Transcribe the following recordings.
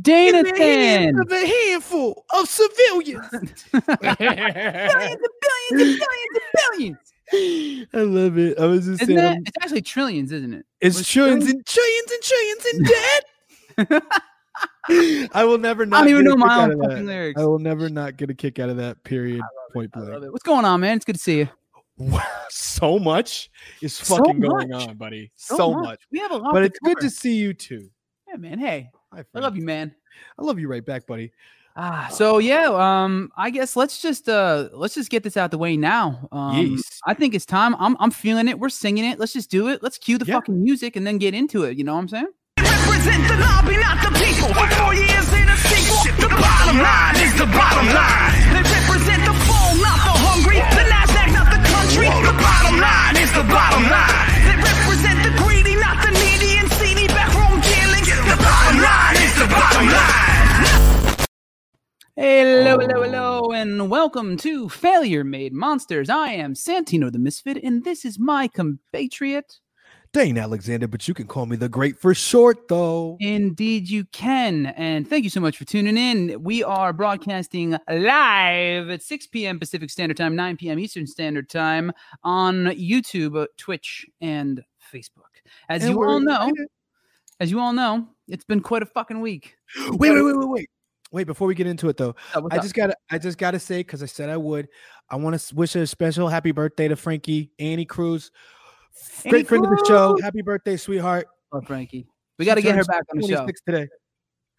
Dana in the hands of a handful of civilians. billions and billions and billions and billions. I love it. I was just Isn't saying, it? I'm- It's actually trillions, isn't it? it's was trillions trillion- and trillions and trillions in debt. I will never not. I don't even know my own fucking lyrics. I will never not get a kick out of that. Period. Point blank. What's going on, man? It's good to see you. Wow, so much is So fucking going on, buddy. So, much. We have a lot. But to it's good to see you too. Yeah, man. Hey, Hi, I love you, man. I love you right back, buddy. Ah, so yeah, um, I guess let's just uh let's just get this out the way now. Um, Yes. I think it's time. I'm I'm feeling it. We're singing it. Let's just do it. Let's cue the Yeah. fucking music and then get into it. You know what I'm saying? Represent the lobby, not the people. For four years in a sequel. The bottom line is the bottom line. They represent the full, not the hungry. The Nasdaq, not the country. The bottom line is the bottom line. Hello, hello, hello, and welcome to Failure Made Monsters. I am Santino the Misfit, and this is my compatriot. Dane Alexander, but you can call me the Great for short, though. Indeed, you can. And thank you so much for tuning in. We are broadcasting live at 6 p.m. Pacific Standard Time, 9 p.m. Eastern Standard Time on YouTube, Twitch, and Facebook. As And you we're all know, as you all know, it's been quite a fucking week. Wait, wait, wait, wait, wait. Wait, before we get into it though, Uh, I just gotta I just gotta say, because I said I would, I want to wish a special happy birthday to Frankie, Annie Cruz. Great friend of the show. Happy birthday, sweetheart. Oh, Frankie. We She got to get her back on the show. today.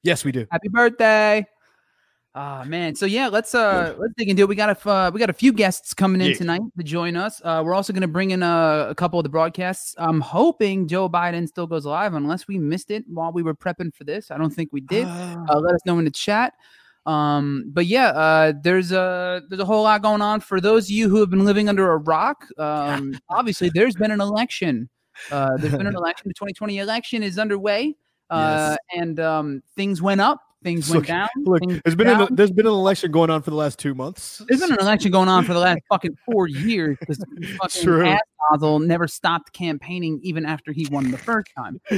Yes, we do. Happy birthday. Ah man, so yeah, let's uh let's dig into it. We got a uh, we got a few guests coming in Yeah. tonight to join us. Uh, we're also going to bring in a, a couple of the broadcasts. I'm hoping Joe Biden still goes live, unless we missed it while we were prepping for this. I don't think we did. Ah, Uh, let us know in the chat. Um, but yeah, uh, there's a there's a whole lot going on for those of you who have been living under a rock. Um, obviously, there's been an election. Uh, there's been an election. The 2020 election is underway, uh, and um, things went up, things went Look- down. Look, things there's been down. an, there's been an election going on for the last two months. There's been an election going on for the last fucking four years because fucking True. ass nozzle never stopped campaigning even after he won the first time.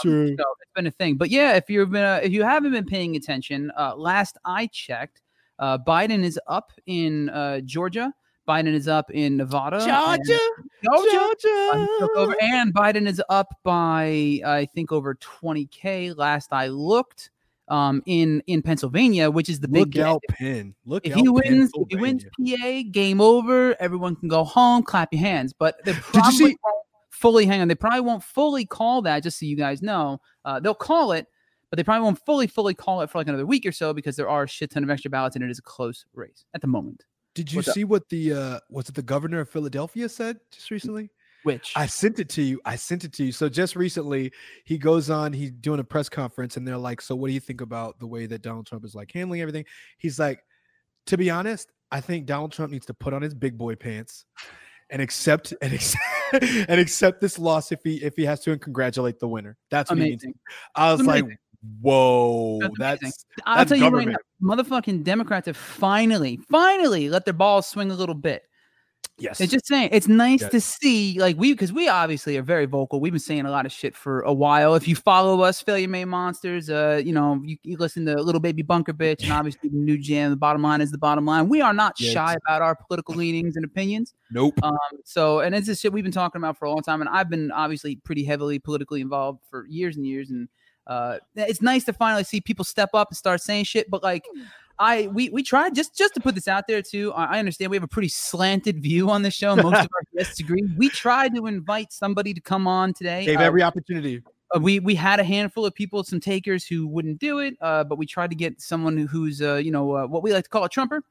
True. So it's been a thing. But yeah, if you've been uh, if you haven't been paying attention, uh, last I checked, uh, Biden is up in uh, Georgia. Biden is up in Nevada. and- Georgia, Georgia. he took over, Georgia. and Biden is up by I think over 20k. Last I looked, um, in in Pennsylvania, which is the big Look get. out, Penn. Look If out, he wins, if he wins PA, game over. Everyone can go home, clap your hands. But they you probably see- fully hang on. They probably won't fully call that. Just so you guys know, uh, they'll call it, but they probably won't fully fully call it for like another week or so because there are a shit ton of extra ballots and it is a close race at the moment. Did you What's up? see what the uh was it the governor of Philadelphia said just recently? Which I sent it to you. I sent it to you. So just recently, he goes on. He's doing a press conference, and they're like, "So what do you think about the way that Donald Trump is like handling everything?" He's like, "To be honest, I think Donald Trump needs to put on his big boy pants and accept and accept, and accept this loss if he if he has to, and congratulate the winner." That's what he needs. amazing. I was like, "Whoa, That's that's, amazing. I'll tell you right government." now, motherfucking Democrats have finally, finally let their balls swing a little bit. Yes." It's just saying it's nice Yes. to see like we because we obviously are very vocal. We've been saying a lot of shit for a while. If you follow us, Failure Made Monsters, uh, you know, you, you listen to Little Baby Bunker Bitch and obviously the new jam, the bottom line is the bottom line. We are not Yes. shy about our political leanings and opinions. nope. Um, so and it's this shit we've been talking about for a long time, and I've been obviously pretty heavily politically involved for years and years, and uh, it's nice to finally see people step up and start saying shit. But like, I we we tried just just to put this out there too. I, understand we have a pretty slanted view on this show. Most of our guests agree. We tried to invite somebody to come on today. Gave Uh, every opportunity. uh, we we had a handful of people, some takers who wouldn't do it, uh, but we tried to get someone who's uh, you know uh, what we like to call a trumper.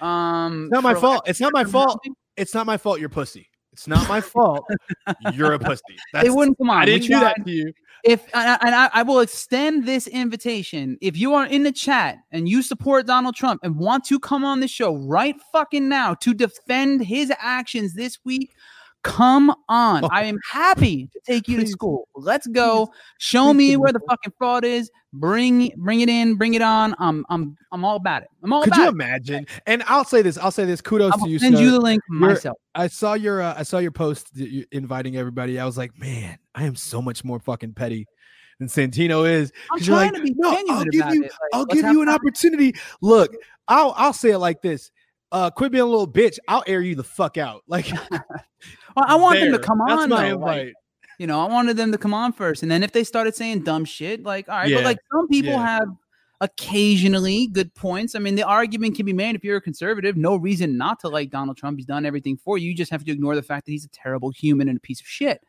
Um, It's not my fault. It's not my fault. It's not my fault. You're pussy. It's not my fault. You're a pussy. That's, They wouldn't come on. I didn't do that to you. If and I, I will extend this invitation. If you are in the chat and you support donald trump and want to come on the show right fucking now to defend his actions this week come on Oh. i am happy to take you to school let's go show me where the fucking fraud is bring bring it in bring it on i'm i'm i'm all about it i'm all Could about you it imagine? And I'll say this. I'll say this. Kudos i'll to you, send sir. you the link You're- myself I saw your uh, I saw your post inviting everybody. I was like, man, I am so much more fucking petty than Santino is. I'm trying like, to be no, genuine I'll give you. Like, I'll give you an opportunity. Look, I'll I'll say it like this. Uh, quit being a little bitch. I'll air you the fuck out. Like Well, I want them to there. come That's on. my though, like, invite. you know, I wanted them to come on first, and then if they started saying dumb shit, like all right, Yeah, but like some people yeah. have occasionally good points. I mean, the argument can be made if you're a conservative, no reason not to like Donald Trump. He's done everything for you. You just have to ignore the fact that he's a terrible human and a piece of shit.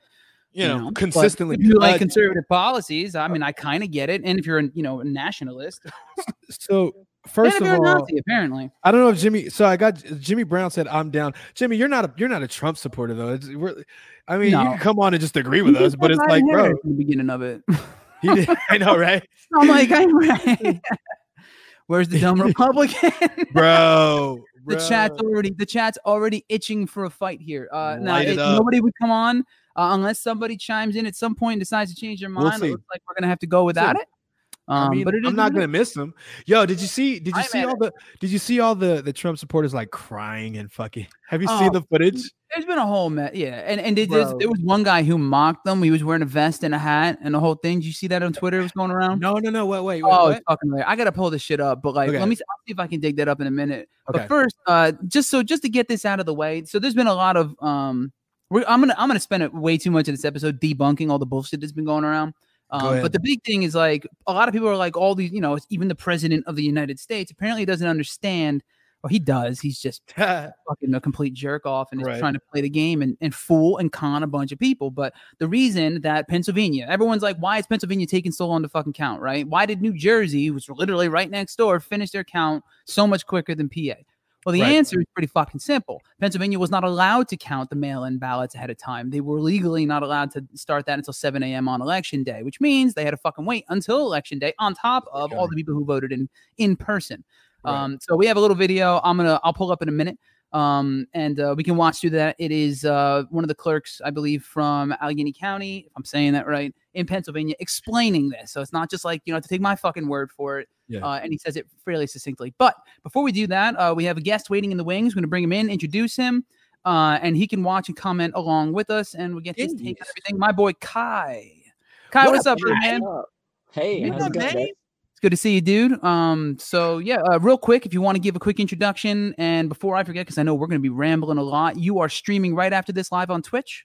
you know, But consistently. if you like Uh, conservative policies, I mean, I kind of get it. And if you're, a, you know, a nationalist, so first of all, Nazi, apparently, I don't know if Jimmy. So I got Jimmy Brown said I'm down. Jimmy, you're not a you're not a Trump supporter though. It's, we're, I mean, you can come on and just agree with He us, but it's like, bro, the beginning of it. he did, I know, right, I'm like, I'm right. Where's the dumb Republican? bro? the bro. chat's already the chat's already itching for a fight here. Uh, now it nobody would come on uh, unless somebody chimes in at some point and decides to change their We'll mind. it looks like we're gonna have to go without it. Um, I mean, but it is I'm not gonna miss them. Yo, did you see? Did you I'm see at all the? Did you see all the the Trump supporters like crying and fucking? Have you Oh, seen the footage? There's been a whole mess, yeah. And and did there was one guy who mocked them. He was wearing a vest and a hat and the whole thing. Did you see that on Twitter? It was going around. No, no, no. Wait, wait, wait. Oh, what? fucking weird. I gotta pull this shit up, but like, Okay. let me see, I'll see if I can dig that up in a minute. Okay. But first, uh, just so just to get this out of the way, so there's been a lot of um, we're, I'm gonna I'm gonna spend it way too much of this episode debunking all the bullshit that's been going around. Um, but the big thing is like a lot of people are like all these, you know, even the president of the United States apparently doesn't understand. Well, he does. He's just fucking a complete jerk off and is Right. trying to play the game and, and fool and con a bunch of people. But the reason that Pennsylvania, everyone's like, why is Pennsylvania taking so long to fucking count, right? Why did New Jersey, who's literally right next door, finish their count so much quicker than PA? Well, the Right. answer is pretty fucking simple. Pennsylvania was not allowed to count the mail in ballots ahead of time. They were legally not allowed to start that until 7 a.m. on election day, which means they had to fucking wait until election day on top of all the people who voted in in person. Right. Um, so we have a little video. I'm gonna I'll pull up in a minute. Um, and uh, we can watch through that. It is uh, one of the clerks, I believe, from Allegheny County, if I'm saying that right, in Pennsylvania, explaining this. So it's not just like you know to take my fucking word for it. Yeah. Uh, and he says it fairly succinctly. But before we do that, uh, we have a guest waiting in the wings. We're gonna bring him in, introduce him, uh, and he can watch and comment along with us, and we'll get his take on everything. My boy Kai. Kai, What what's up, up, man? Hey, Yeah, how's it going, man. It's good to see you, dude. Um, so yeah, uh, real quick, if you want to give a quick introduction, and before I forget, because I know we're going to be rambling a lot, you are streaming right after this live on Twitch.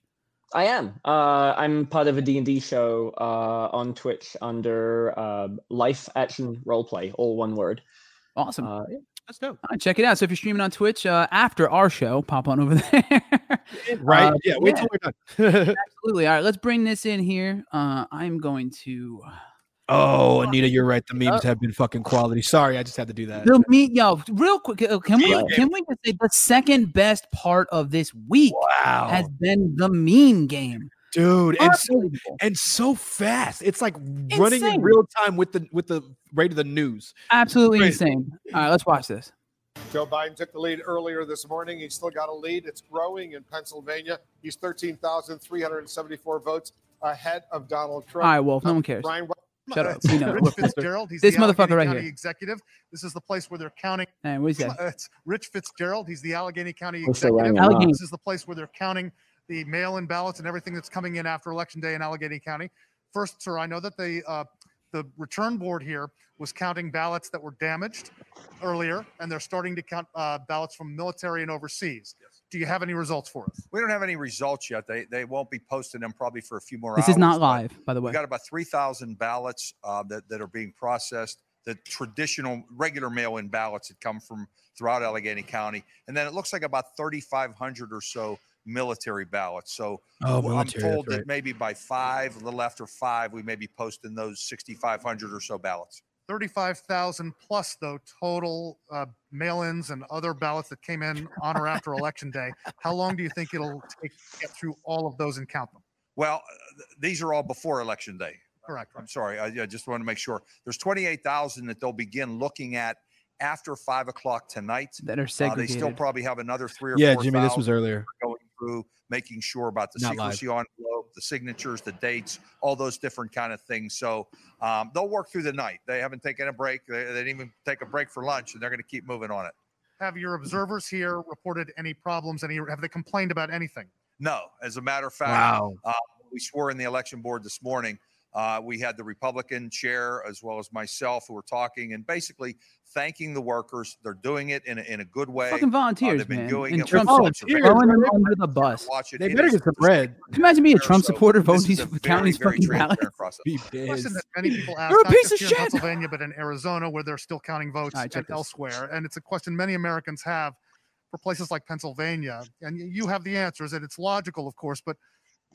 I am. Uh, I'm part of a D&D show uh, on Twitch under uh, Life Action Roleplay, all one word. Awesome. Uh, yeah. That's dope. All right, check it out. So if you're streaming on Twitch uh, after our show, pop on over there. Right? Uh, yeah. Wait yeah. till we're done. Absolutely. All right, let's bring this in here. Uh, I'm going to oh, Anita, you're right. The memes Uh, have been fucking quality. Sorry, I just had to do that. the meet, yo, real quick. uh, Can we Right. can we just say the second best part of this week Wow, has been the meme game. dude, and so and so fast. It's like running in real time with the with the rate of the news. Absolutely Crazy. insane. All right, let's watch this. Joe Biden took the lead earlier this morning. He's still got a lead. It's growing in Pennsylvania. He's 13,374 votes ahead of Donald Trump. All right, Wolf. No one cares. Brian, Shut up. It's We know. Rich Fitzgerald. He's This the motherfucker right County here. executive. This is the place where they're counting. And what is that? It's Rich Fitzgerald. He's the Allegheny County We're executive. Allegheny. This is the place where they're counting the mail-in ballots and everything that's coming in after election day in Allegheny County. First, sir, I know that the uh, the return board here was counting ballots that were damaged earlier, and they're starting to count uh, ballots from military and overseas. Do you have any results for us? We don't have any results yet. They they won't be posting them probably for a few more hours. This hours. is not live, by the way. We way. got about 3,000 ballots uh, that, that are being processed. The traditional regular mail-in ballots that come from throughout Allegheny County. And then it looks like about 3,500 or so military ballots. So Oh, w- I'm military, that's told that right. maybe by five, a little after five, we may be posting those 6,500 or so ballots. 35,000 plus, though, total uh, mail ins and other ballots that came in on or after Election Day. How long do you think it'll take to get through all of those and count them? Well, uh, th- these are all before Election Day. Correct. I'm sorry. I, I just want to make sure. There's 28,000 that they'll begin looking at after five o'clock tonight. That are Uh, they still probably have another three or Yeah, four Jimmy, this was earlier. going through, making sure about the Not live. secrecy envelope, the signatures, the dates, all those different kind of things. So um, they'll work through the night. They haven't taken a break. They, they didn't even take a break for lunch, and they're going to keep moving on it. Have your observers here reported any problems? Any have they complained about anything? No, as a matter of fact, Wow. we swore in the election board this morning. Uh, we had the Republican chair as well as myself who were talking and basically thanking the workers. They're doing it in a, in a good way. Fucking volunteers, they've been man. doing and it with Trump volunteers. observation. throwing them under the bus. Watch it. They It better get some bread. Imagine being a. Trump So supporter voting is these a very, counties very fucking transparent ballots? process. Be question pissed. many people ask, You're a piece just of here in. Pennsylvania, but in Arizona, where they're still counting votes All right, check and elsewhere. And it's a question many Americans have for places like Pennsylvania. And you have the answers, and it's logical, of course. But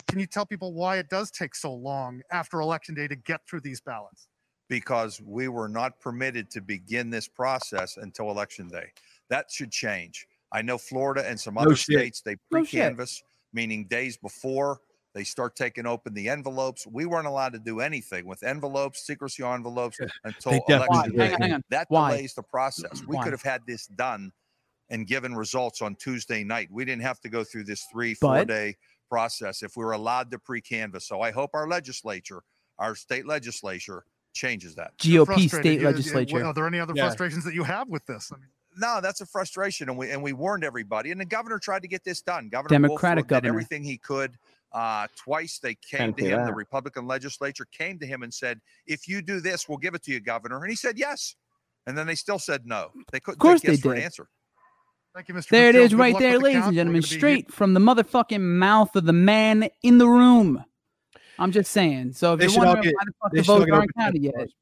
can you tell people why it does take so long after Election Day to get through these ballots? because we were not permitted to begin this process until election day. That should change. I know Florida and some No other shit. states they No shit. pre-canvass, meaning days before they start taking open the envelopes. We weren't allowed to do anything with envelopes, secrecy on envelopes until election did. Hang day. on, hang on. That Why? delays the process. We Why? could have had this done and given results on Tuesday night. We didn't have to go through this three, four But- day process if we were allowed to pre-canvass. So I hope our legislature, our state legislature, changes that. GOP state You- you- legislature. Are there any other Yeah. frustrations that you have with this? I mean, No, that's a frustration, and we and we warned everybody. And the governor tried to get this done. Governor Democratic Wolford governor. did everything he could. Uh, twice they came Can't to do him. The. Republican legislature came to him and said, "If you do this, we'll give it to you, governor." And he said yes. And then they still said no. They couldn't course take yes they for an answer. Thank you, Mr. There it is, Good right there, the ladies count. and gentlemen, straight from the motherfucking mouth of the man in the room. I'm just saying. So if They you're wondering get- why the fuck the votes aren't counted yet, it's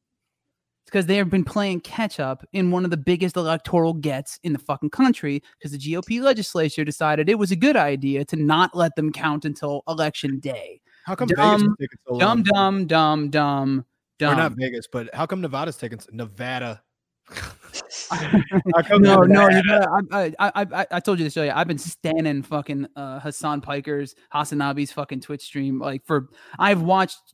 because they have been playing catch up in one of the biggest electoral gets in the fucking country. Because the GOP legislature decided it was a good idea to not let them count until election day. How come Dumb, Vegas taking so? Dumb, dumb, dumb, dumb, Or dumb. not Vegas, but how come Nevada's taking Nevada? No, no, Nevada? I, I, I, I, I told you this earlier. I've been standing fucking uh, Hasan Piker's Hasanabi's fucking Twitch stream like for I've watched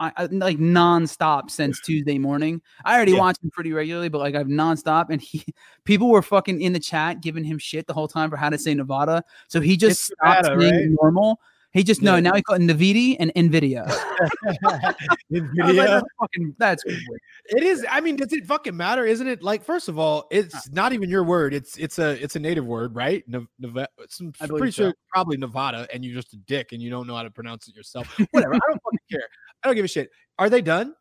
I, I, like nonstop since Tuesday morning. I already Yeah. watch him pretty regularly, but like I've nonstop, and he people were fucking in the chat giving him shit the whole time for how to say Nevada. So he just It's stopped Nevada, saying right? normal. He just no now he it Nvidia and Nvidia. Was like, Nvidia. that's fucking that's. It is. I mean, does it fucking matter? Isn't it? Like, first of all, it's uh. not even your word. It's it's a it's a native word, right? Nev- I'm pretty so. sure probably Nevada, and you're just a dick and you don't know how to pronounce it yourself. Whatever. I don't fucking care. I don't give a shit. Are they done?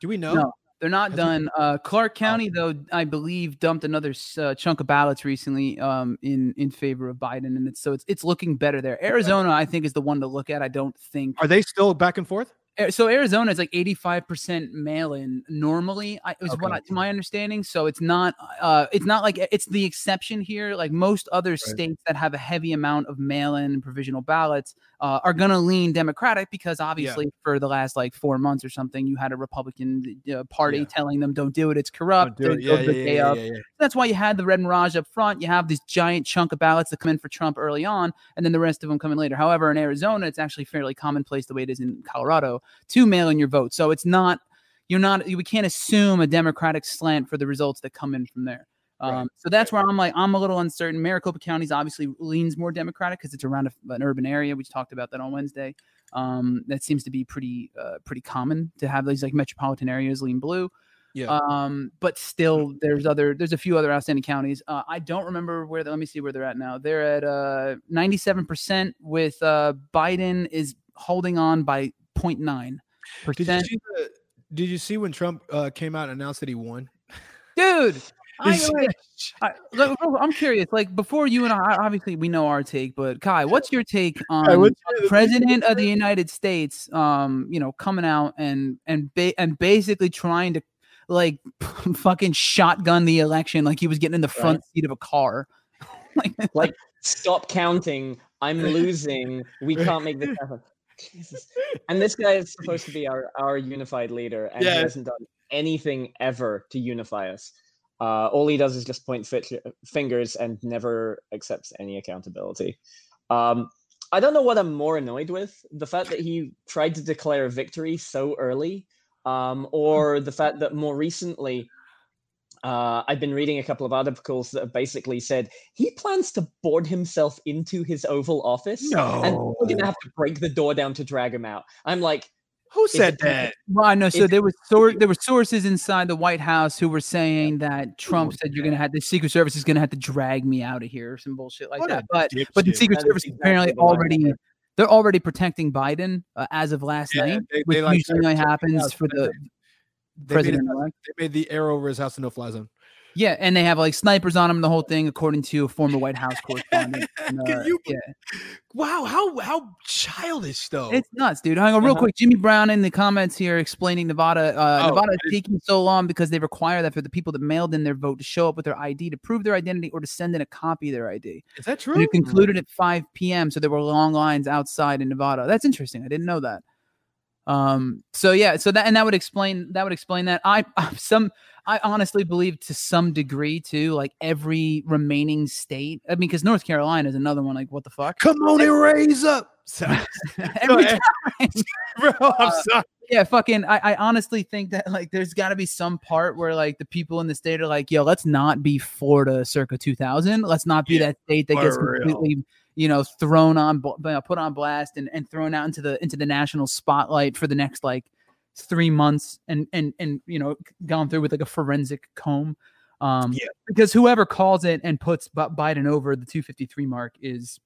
Do we know? No. They're not That's what- done. Uh, Clark County, though, I believe, dumped another uh, chunk of ballots recently um, in in favor of Biden, and it's so it's it's looking better there. Arizona, I think, is the one to look at. I don't think Are they still back and forth? So Arizona is like 85% mail-in normally I, is what Okay. I, to my understanding so it's not uh it's not like it's the exception here like most other states that have a heavy amount of mail-in and provisional ballots uh, are going to lean democratic because obviously for the last like 4 months or something you had a republican uh, party Yeah. telling them don't do it it's Don't corrupt do it. Yeah, yeah, yeah, yeah, yeah. that's why you had the red mirage up front. You have this giant chunk of ballots that come in for Trump early on, and then the rest of them come in later. However, in Arizona, it's actually fairly commonplace the way it is in Colorado to mail in your vote. So it's not you're not we can't assume a Democratic slant for the results that come in from there. Um, Right, so that's where I'm like I'm a little uncertain. Maricopa County's obviously leans more Democratic because it's around a, an urban area. We talked about that on Wednesday. Um, that seems to be pretty uh, pretty common to have these like metropolitan areas lean blue. Yeah. Um, but still, there's other there's a few other outstanding counties. Uh, I don't remember where. The, let me see where they're at now. They're at uh 97 percent with uh Biden is holding on by 0.9 Did you percent. see Did you see when Trump uh, came out and announced that he won? Dude, I, Did you see like, that? I, look, bro, I'm curious. Like before you and I, obviously we know our take, but Kai, what's your take on Kai, what's the your- president of the United States? Um, you know, coming out and and ba- and basically trying to like fucking shotgun the election, like he was getting in the front seat of a car. like, Like, stop counting. I'm losing. We can't make this happen. Jesus. And this guy is supposed to be our, our unified leader, and Yeah. he hasn't done anything ever to unify us. Uh, all he does is just point fit- fingers and never accepts any accountability. Um, I don't know what I'm more annoyed with the fact that he tried to declare victory so early, um, or the fact that more recently uh, I've been reading a couple of articles that have basically said he plans to board himself into his Oval Office. And we're going to have to break the door down to drag him out. I'm like, Who said that? Well, I know. So It's- there was sor- there were sources inside the White House who were saying that Trump said you're gonna have the Secret Service is gonna have to drag me out of here or some bullshit like that. But but the. Secret That is Service exactly apparently already they're already protecting Biden uh, as of last Yeah, night, they- which they, like, usually happens for the They made, it, president they made the arrow over his house a no fly zone. Yeah, and they have like snipers on them, the whole thing, according to a former White House correspondent. And, Can uh, you yeah. Wow, how how childish though. It's nuts, dude. Hang on, real Uh-huh. quick. Jimmy Brown in the comments here explaining Nevada. Uh, Oh, Nevada is taking so long because they require that for the people that mailed in their vote to show up with their ID to prove their identity or to send in a copy of their ID. Is that And true? it concluded at 5 p.m. So there were long lines outside in Nevada. That's interesting. I didn't know that. Um. So yeah. So that and that would explain that would explain that. I some I honestly believe to some degree too. Like every remaining state. I mean, because North Carolina is another one. Like what the fuck? Come on and raise up. Sorry, every time. bro. I'm Uh, sorry. yeah, fucking. I, I honestly think that like there's got to be some part where like the people in the state are like, yo, let's not be Florida circa 2000. Let's not be Yeah, that state that gets real. completely, you know, thrown on, put on blast and and thrown out into the into the national spotlight for the next like three months and and and you know gone through with like a forensic comb. Um, Yeah. because whoever calls it and puts Bi- Biden over the 253 mark is.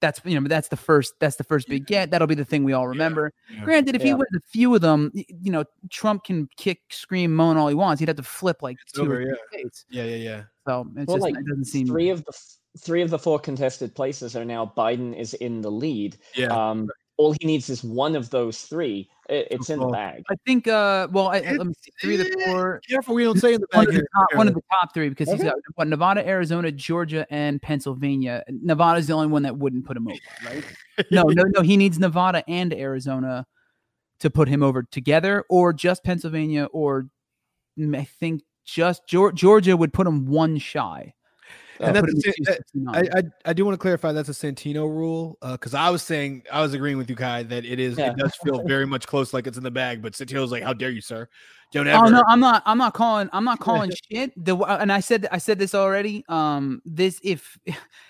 That's you know that's the first that's the first big get that'll be the thing we all remember. yeah. Granted, if he wins a few of them, you know, Trump can kick, scream, moan all he wants. He'd have to flip like It's two over, or three yeah. states. Yeah, yeah, yeah. So it's Well, just like it doesn't seem. three of the f- three of the four contested places are now Biden is in the lead. Yeah. Um, all he needs is one of those three. It, it's in the bag. I think. Uh, well, I, let me see. Three of the Eh, four. Careful, we don't say in the One of the, here. top, one of the top three because he's Okay. got what Nevada, Arizona, Georgia, and Pennsylvania. Nevada's the only one that wouldn't put him over, right? No, no, no. He needs Nevada and Arizona to put him over together, or just Pennsylvania, or mm, I think just Georgia would put him one shy. And Uh, that's put the that- I, I I do want to clarify that's a Santino rule because I was saying I was agreeing with you, Kai, that it is Yeah. it does feel very much close, like it's in the bag. But Santino's like, "How dare you, sir? Don't ever." Oh no, I'm not. I'm not calling. I'm not calling shit. The and I said I said this already. Um, this if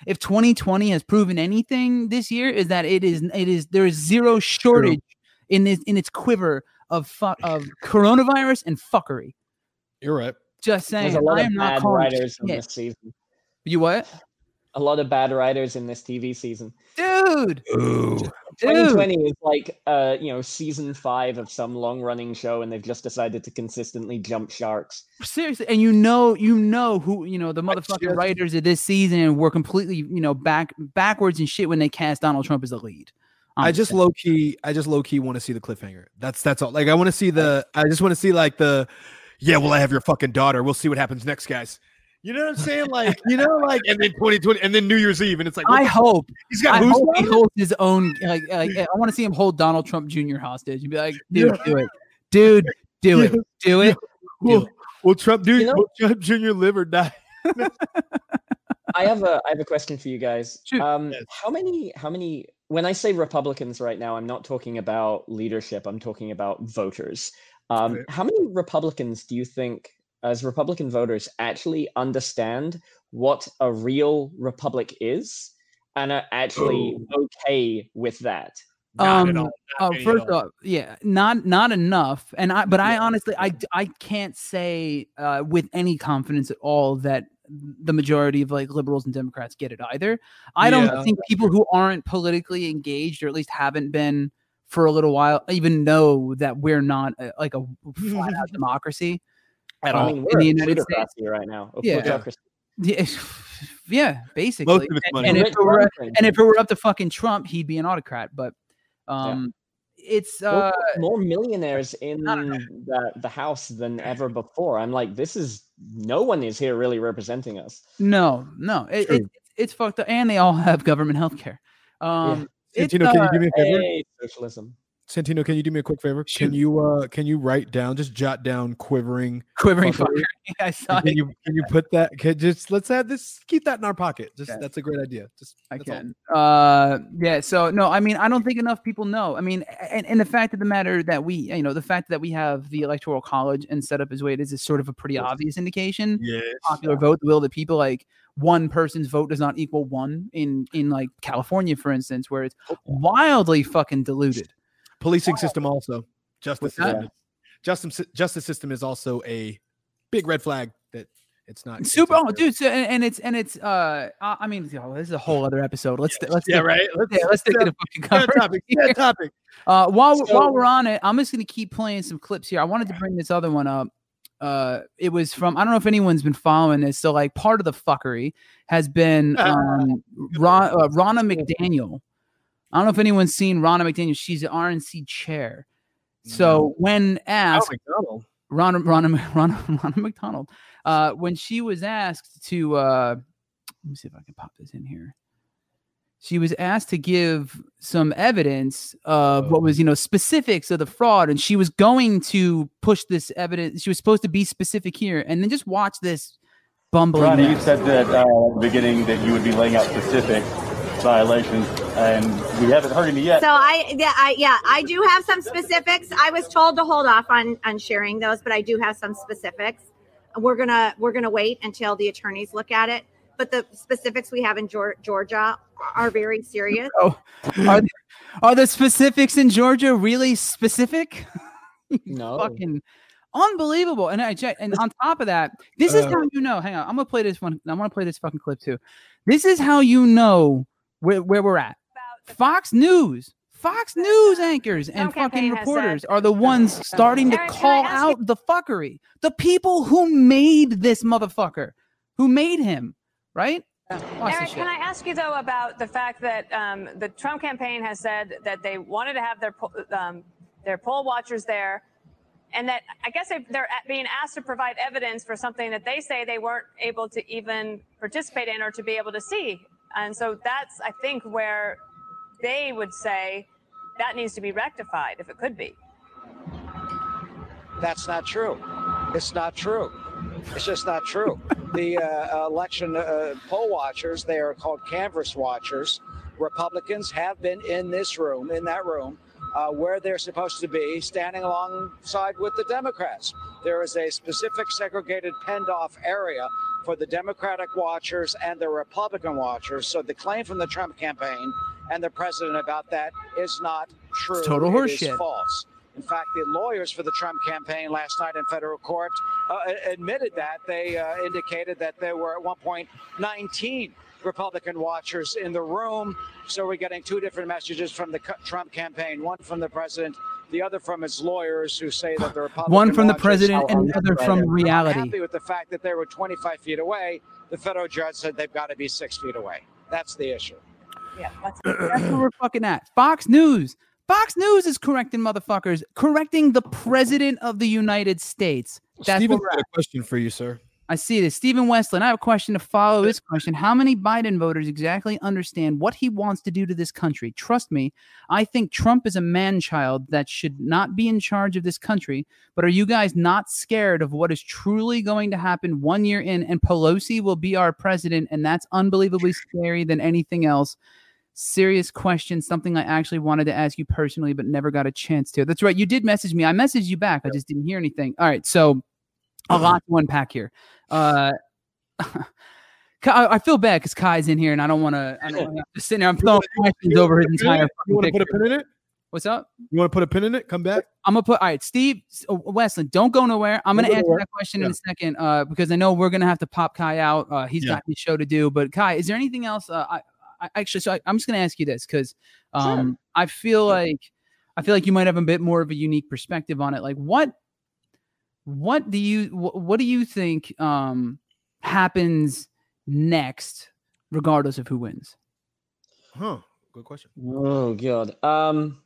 if 2020 has proven anything this year is that it is it is there is zero shortage in this in its quiver of fu- of coronavirus and fuckery. You're right. Just saying, a lot I of am not bad calling writers in this season. You what, A lot of bad writers in this TV season. dude? Ooh. Dude, 2020 is like uh you know season five of some long running show, and they've just decided to consistently jump sharks. seriously, and you know, you know who you know the motherfucking writers of this season were completely you know back backwards and shit when they cast Donald Trump as the lead. I'm I just low key, I just low key want to see the cliffhanger. That's that's all. Like I want to see the, I just want to see like the, yeah, well, I have your fucking daughter. We'll see what happens next, guys. You know what I'm saying? Like, you know, like, and then 2020, and then New Year's Eve, and it's like, I hope he's got I who's hope he daughter? holds his own. Like, like I want to see him hold Donald Trump Jr. hostage and be like, "Dude, do it, dude, do it, do it." Will, will Trump do? You know- will Trump Jr. live or die? I have a I have a question for you guys. Shoot. Um, Yes. how many how many when I say Republicans right now, I'm not talking about leadership. I'm talking about voters. Um, Right. How many Republicans do you think, as Republican voters, actually understand what a real republic is and are actually okay with that? Not at Um, all. Not Oh, first all. off, yeah, not not enough. And I, but I honestly, I I can't say uh, with any confidence at all that the majority of like liberals and Democrats get it either. I don't Yeah. think people who aren't politically engaged or at least haven't been for a little while even know that we're not a, like a flat out democracy. At all. I mean, in we're the United States. right now. A Yeah. Yeah, yeah, basically. Most of it's And- money. and Rick if it were and if it were up to fucking Trump, he'd be an autocrat. But um, it's uh, more millionaires in I don't know. the, the house than ever before. I'm like, this is no one is here really representing us. no, no, it, True. it, it's fucked up, and they all have government health care. Um, it's, Santino, can you uh, do me a favor? Hey, socialism. Santino, can you do me a quick favor? Shoot. Can you uh can you write down, just jot down quivering quivering fucker. I saw Can it. you can you put that? Can just let's have this. Keep that in our pocket. Just Okay. that's a great idea. Just I that's all. can. Uh, yeah. So no, I mean, I don't think enough people know. I mean, and, and the fact of the matter that we, you know, the fact that we have the electoral college and set up as way it is is sort of a pretty obvious indication. Yes. Popular vote, the will of the people. Like one person's vote does not equal one in in like California, for instance, where it's wildly fucking diluted. Policing system also. Justice system. Justice justice system is also a big red flag that It's not Super, oh, dude. So, and, and it's and it's. Uh, I mean, oh, this is a whole other episode. Let's let's Yeah, stick- right. Let's, yeah, let's stick to the fucking cover. topic. That topic. Uh, while So- while we're on it, I'm just gonna keep playing some clips here. I wanted to bring this other one up. Uh, it was from I don't know if anyone's been following this. So like part of the fuckery has been um, Ron, uh, Ronna McDaniel. I don't know if anyone's seen Ronna McDaniel. She's the RNC chair. So when Al asked, McDonald. Ronna, Ronna, Ronna, Ronna McDonald, uh, when she was asked to, uh, let me see if I can pop this in here. She was asked to give some evidence of what was, you know, specifics of the fraud, and she was going to push this evidence. She was supposed to be specific here, and then just watch this bumbling. Ronnie, you said that uh, at the beginning that you would be laying out specific violations, and we haven't heard any yet. So I yeah I yeah I do have some specifics. I was told to hold off on on sharing those, but I do have some specifics. We're gonna we're gonna wait until the attorneys look at it. But the specifics we have in Georgia are very serious. Oh, are, the- are the specifics in Georgia really specific? No. fucking unbelievable. And I and on top of that, this is Uh, how you know. Hang on, I'm gonna play this one. I'm gonna play this fucking clip too. This is how you know where, where we're at. Fox News. Fox News anchors and Trump fucking reporters are the ones starting to call out the fuckery. The people who made this motherfucker, who made him, right? Eric, can I ask you though about the fact that um, the Trump campaign has said that they wanted to have their um, their poll watchers there, and that I guess they- they're being asked to provide evidence for something that they say they weren't able to even participate in or to be able to see, and so that's I think where they would say that needs to be rectified if it could be. That's not true. It's not true. It's just not true. The uh, election uh, poll watchers, they are called canvas watchers. Republicans have been in this room, in that room, uh, where they're supposed to be, standing alongside with the Democrats. There is a specific segregated, penned off area for the Democratic watchers and the Republican watchers. So the claim from the Trump campaign and the president about that is not true. total It is horseshit. false. In fact, the lawyers for the Trump campaign last night in federal court uh, admitted that. They uh, indicated that there were at one point 19 Republican watchers in the room. So we're getting two different messages from the Trump campaign one from the president, the other from his lawyers who say that the Republican One from the president are and the other from I'm reality. happy with the fact that they were 25 feet away. The federal judge said they've got to be six feet away. That's the issue. Yeah, that's That's where we're fucking at. Fox News. Fox News is correcting motherfuckers, correcting the president of the United States. That's Steven what we're got a question for you, sir. I see this. Stephen Westland, I have a question to follow this question. How many Biden voters exactly understand what he wants to do to this country? Trust me, I think Trump is a man child that should not be in charge of this country. But are you guys not scared of what is truly going to happen one year in? And Pelosi will be our president, and that's unbelievably scary than anything else. Serious question, something I actually wanted to ask you personally, but never got a chance to. That's right. You did message me. I messaged you back. I just didn't hear anything. All right. So a lot to unpack here. Uh, I feel bad because Kai's in here, and I don't want to. I don't want to sit there. I'm throwing questions over his entire. You want to put a pin in it? What's up? You want to put a pin in it? Come back. I'm gonna put. All right, Steve uh, Westland, don't go nowhere. I'm Don't gonna go answer nowhere. that question in a second uh, because I know we're gonna have to pop Kai out. Uh, he's Yeah. got his show to do. But Kai, is there anything else? Uh, I, I actually, so I, I'm just gonna ask you this because um, I feel like I feel like you might have a bit more of a unique perspective on it. Like, what, what do you, wh- what do you think um, happens next, regardless of who wins? Huh. Good question. Oh god. Um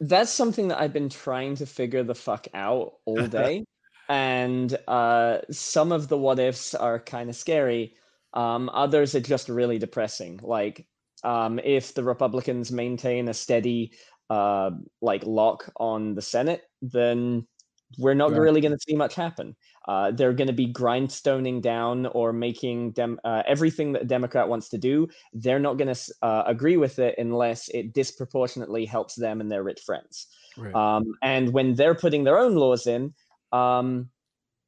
that's something that I've been trying to figure the fuck out all day. and uh some of the what ifs are kind of scary. Um others are just really depressing. Like um if the Republicans maintain a steady uh like lock on the Senate, then we're not really going to see much happen. Uh, they're going to be grindstoning down or making dem- uh, everything that a Democrat wants to do. They're not going to uh, agree with it unless it disproportionately helps them and their rich friends. Right. Um, and when they're putting their own laws in, um,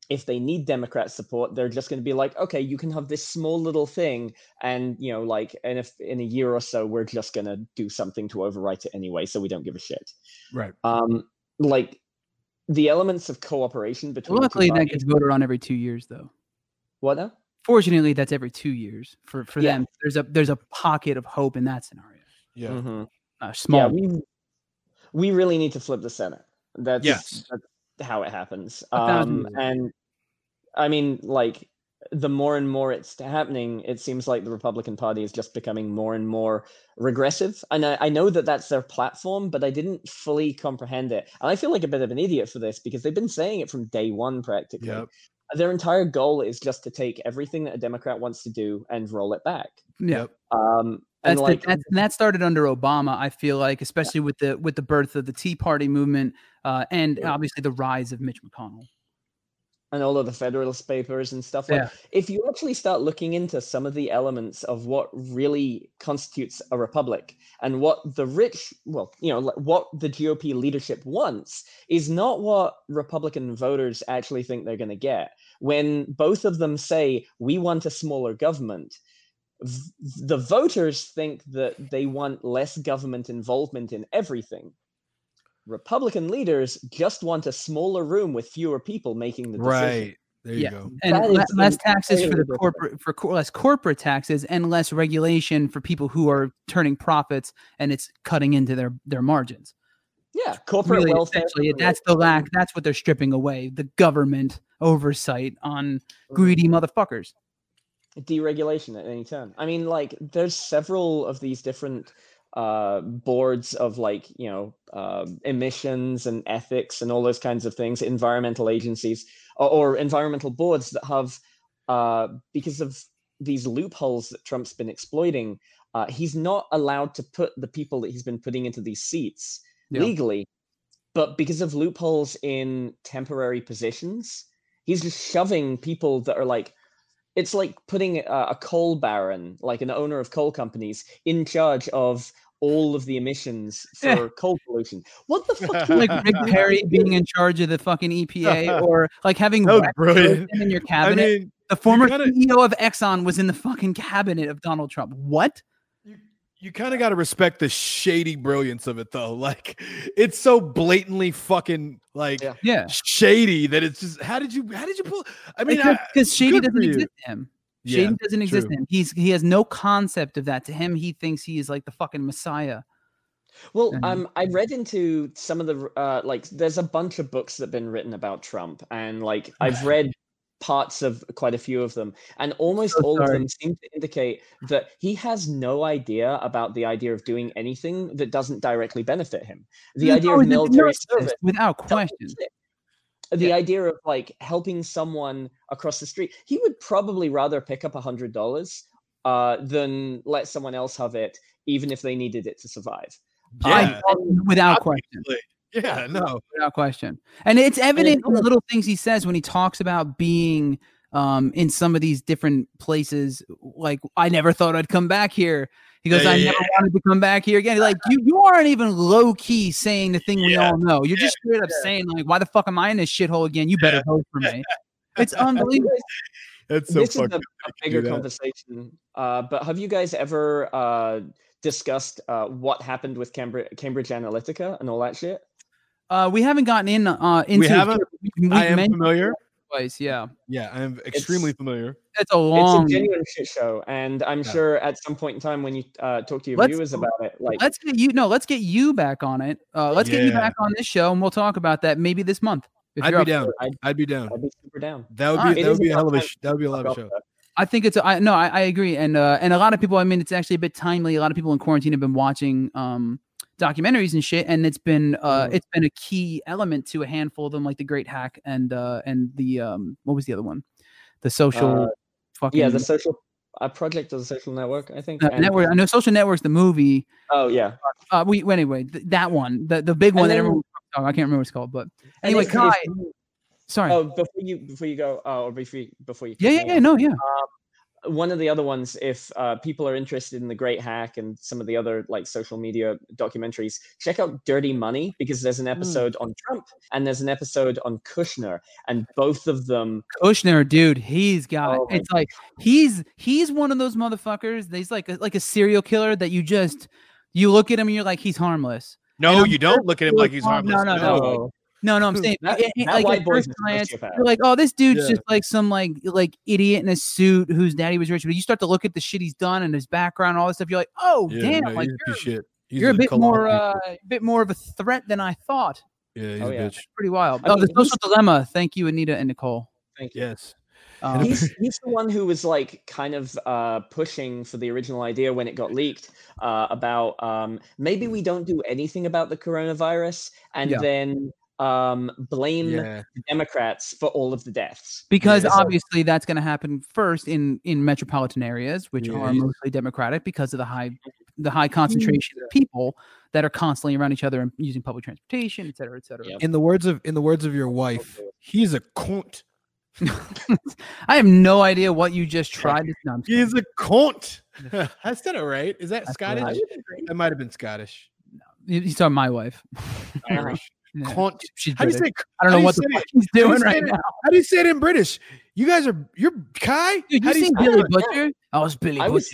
if they need Democrat support, they're just going to be like, okay, you can have this small little thing, and you know, like, and if in a year or so, we're just going to do something to overwrite it anyway, so we don't give a shit Right. um like the elements of cooperation between. Luckily, that parties- gets voted on every two years, though. What now? Fortunately, that's every two years for for Yeah. them. There's a there's a pocket of hope in that scenario. Yeah. Mhm. Uh, small. Yeah, we we really need to flip the Senate. That's, Yes. that's how it happens. Um, and I mean, like the more and more it's happening, it seems like the Republican Party is just becoming more and more regressive. And I, I know that that's their platform, but I didn't fully comprehend it. And I feel like a bit of an idiot for this because they've been saying it from day one practically. Yep. Their entire goal is just to take everything that a Democrat wants to do and roll it back. yeah. Yep. Um, and That's, like the, that's that started under Obama. I feel like, especially with the with the birth of the Tea Party movement, uh, and obviously the rise of Mitch McConnell. And all of the Federalist Papers and stuff like Yeah. if you actually start looking into some of the elements of what really constitutes a republic and what the rich well you know what the GOP leadership wants is not what Republican voters actually think they're going to get when both of them say we want a smaller government v- the voters think that they want less government involvement in everything Republican leaders just want a smaller room with fewer people making the decision. Right. There you Yeah. go. And That le- less taxes for the corporate for cor- less corporate taxes and less regulation for people who are turning profits and it's cutting into their their margins. Yeah, corporate Really, welfare. essentially, that's the lack. That's what they're stripping away. The government oversight on greedy mm-hmm. motherfuckers. deregulation at any time. I mean, like, there's several of these different uh boards of like you know uh, emissions and ethics and all those kinds of things environmental agencies or, or environmental boards that have uh because of these loopholes that trump's been exploiting uh he's not allowed to put the people that he's been putting into these seats Yeah. legally but because of loopholes in temporary positions he's just shoving people that are like it's like putting a, a coal baron, like an owner of coal companies, in charge of all of the emissions for coal pollution. What the fuck? Like Rick Perry being in charge of the fucking EPA, or like having That brilliant. In your I cabinet. mean, the former gotta- CEO of Exxon was in the fucking cabinet of Donald Trump. What? You kind of got to respect the shady brilliance of it though. Like it's so blatantly fucking like Yeah. Yeah, shady that it's just how did you how did you pull I mean because Shady doesn't exist to him. Yeah, Shady doesn't exist true. to him. He's he has no concept of that. To him, he thinks he is like the fucking messiah. Well, And- um, I read into some of the uh, like. There's a bunch of books that've been written about Trump, and like I've read parts of quite a few of them, and almost So all of them seem to indicate that he has no idea about the idea of doing anything that doesn't directly benefit him. The He's idea of military service, without question. exist. The idea of like helping someone across the street, he would probably rather pick up a hundred dollars uh, than let someone else have it, even if they needed it to survive. yeah, I, without question. Obviously. yeah no without question. And it's evident in the little things he says when he talks about being um, in some of these different places. Like, I never thought I'd come back here. He goes, Yeah, I yeah, never wanted to come back here again. Like, you, you aren't even low key saying the thing we all know. You're just straight up saying, like, why the fuck am I in this shithole again? You better vote for me. It's unbelievable. that's so this is fucking a, a bigger conversation. Uh, but have you guys ever uh, discussed uh, what happened with Cambridge, Cambridge Analytica and all that shit? Uh, we haven't gotten in uh, into it haven't? We, we I am familiar. Twice, yeah. yeah I am extremely familiar It's a long. It's a genuine shit show, and I'm Yeah. sure at some point in time when you uh, talk to your Let's- viewers about it, like let's get you. No, let's get you back on it. Uh, let's get you back on this show, and we'll talk about that maybe this month. if I'd you're be down. I'd- I'd be down I'd be super down. that would Alright. be It that is would be a hell of a sh- that would be a lot of show that. I think it's. a- I no, I, I agree, and uh, and a lot of people. I mean, it's actually a bit timely. A lot of people in quarantine have been watching um documentaries and shit, and it's been uh Mhm. it's been a key element to a handful of them, like the Great Hack and uh and the um what was the other one, the social Uh, fucking Yeah, the social uh, project of the social network, I think. uh, and- network. I know Social Networks, the movie. Oh yeah. Uh, we well, anyway th- that one, the the big one And that everyone. Oh, I can't remember what it's called, but anyway, Kai. Sorry. Oh, before you before you go, oh, or before you, before you. yeah, yeah, yeah. No, yeah. One of the other ones if uh, people are interested in the great hack and some of the other like social media documentaries check out dirty money because there's an Hmm. episode on trump and there's an episode on kushner and both of them Kushner, dude, he's got Oh my it's like he's he's one of those motherfuckers. He's like a, like a serial killer that you just you look at him and you're like he's harmless. no I'm you don't look at him like he's harmless no, no, no. no No, no, I'm saying That- it- it- that like white at boy's first glance, you're like, oh, this dude's Yeah. just like some like like idiot in a suit whose daddy was rich. But you start to look at the shit he's done and his background, all this stuff. You're like, oh, Yeah, damn, no, like he's a piece of you're, shit. He's you're a bit more, uh, a bit more of a threat than I thought. Yeah, he's Oh, a yeah. bitch. Pretty wild. I oh, mean, the social dilemma. Thank you, Anita and Nicole. Thank you. Yes. Um, he's he's the one who was like kind of uh, pushing for the original idea when it got leaked uh, about um, maybe we don't do anything about the coronavirus and Yeah. then um, blame Yeah. the Democrats for all of the deaths. because Yeah. obviously that's going to happen first in in metropolitan areas which Yeah, are mostly democratic because of the high the high concentration of people that are constantly around each other and using public transportation et cetera et cetera Yep. In the words of in the words of your wife, he's a cunt. i have no idea what you just tried to no, He's a cunt. I said it right. Is that That's Scottish? right. That might have been Scottish. kidding. he's talking my wife Irish. Yeah. Cunt. she's How do you say? i don't how know do what the fuck it? he's How do doing right it? now How do you say it in British? You guys are you're Kai. Dude, how you do seen say Billy it? Butcher? I was Billy I was-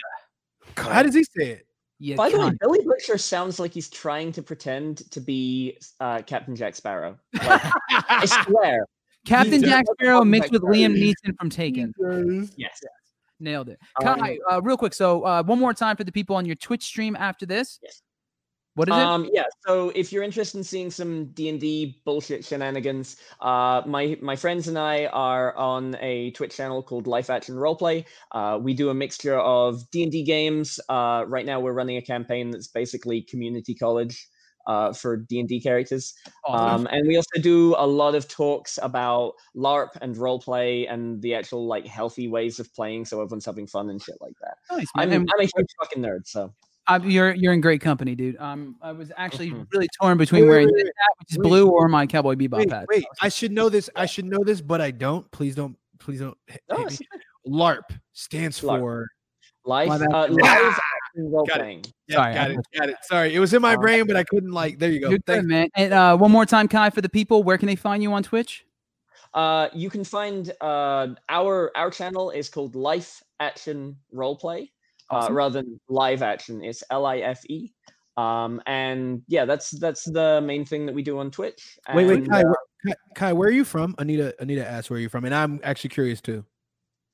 Butcher. How does he say it? Yeah, By the way. Billy Butcher sounds like he's trying to pretend to be uh, Captain Jack Sparrow. Like, I swear. Captain does Jack Sparrow mixed Jack with Sparrow. Liam Neeson from Taken. Yes. yes. Nailed it. Um, Kai, uh, real quick. So, uh, one more time for the people on your Twitch stream after this. Yes. What is it? Um, yeah. So if you're interested in seeing some D and D bullshit shenanigans, uh, my my friends and I are on a Twitch channel called Life Action Roleplay. Uh, we do a mixture of D and D games. Uh, right now, we're running a campaign that's basically community college. Uh, for D and D characters, Awesome. um, and we also do a lot of talks about LARP and roleplay and the actual like healthy ways of playing, so everyone's having fun and shit like that. Nice, I'm. I'm a huge fucking nerd, so Uh, you're you're in great company, dude. Um, I was actually Mhm. really torn between Wait, wearing wait, this wait, hat, which is wait. blue, or my Cowboy Bebop Wait, hat. wait. I should know this. I should know this, but I don't. Please don't. Please don't. hit- No, me. LARP stands LARP. for. life, Live uh, action. live action role Got it. Yeah, Sorry, got it. Got it. Sorry, it was in my Um, brain, but I couldn't like. There you go. Good, Thanks. man. And uh, one more time, Kai, for the people, where can they find you on Twitch? Uh, you can find uh, our our channel is called Life Action Roleplay, uh, Awesome. rather than live action. It's L I F E. Um, and yeah, that's that's the main thing that we do on Twitch. Wait, wait, Kai, uh, where, Kai, Kai, where are you from? Anita, Anita asked where are you from, and I'm actually curious too.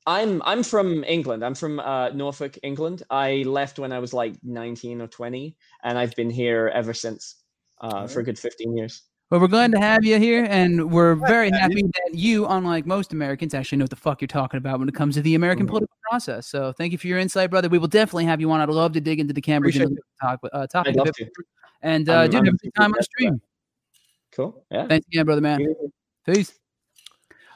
I'm I'm from England. I'm from uh, Norfolk, England. I left when I was like 19 or 20, and I've been here ever since uh, for a good 15 years. Well, we're glad to have you here, and we're very happy that you, unlike most Americans, actually know what the fuck you're talking about when it comes to the American Mhm. political process. So, thank you for your insight, brother. We will definitely have you on. I'd love to dig into the Cambridge talk, uh, topic a love bit to. And uh, I'm- dude, have a good time on the excited for that. stream. Cool. Yeah. Thanks again, brother man. Peace.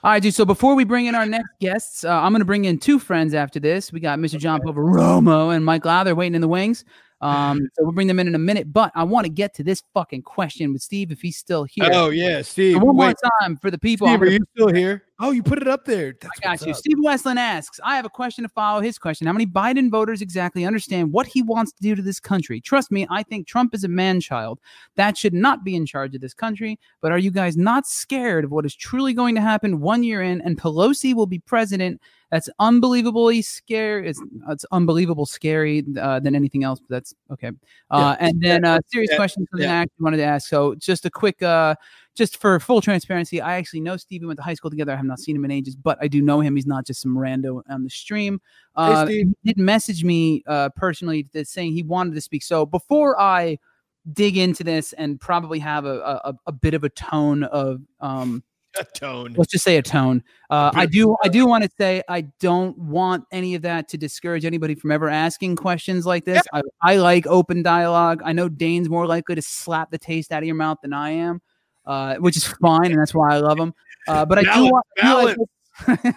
All right, dude. So before we bring in our next guests, uh, I'm going to bring in two friends after this. We got Mr. John Romo and Mike Lowther waiting in the wings. Um, so we'll bring them in in a minute. But I want to get to this fucking question with Steve if he's still here. Oh yeah, Steve. So one more time for the people. Steve, are you still here? Oh, you put it up there. That's I got you. up. Steve Westland asks, I have a question to follow his question. How many Biden voters exactly understand what he wants to do to this country? Trust me, I think Trump is a man child. That should not be in charge of this country. But are you guys not scared of what is truly going to happen one year in and Pelosi will be president? That's unbelievably scary. It's, it's unbelievable scary uh, than anything else. But that's okay. Uh, and then uh, serious Yeah. question something Yeah. I actually wanted to ask. So just a quick uh, just for full transparency, I actually know Steve. We went to high school together. I have not seen him in ages, but I do know him. He's not just some rando on the stream. Uh, Steve. he did message me uh, personally that saying he wanted to speak. So before I dig into this and probably have a, a, a bit of a tone of um, A tone. let's just say a tone. Uh, I do I do want to say I don't want any of that to discourage anybody from ever asking questions like this. I, I like open dialogue. I know Dane's more likely to slap the taste out of your mouth than I am, uh, which is fine, and that's why I love him. Uh, but I do want like-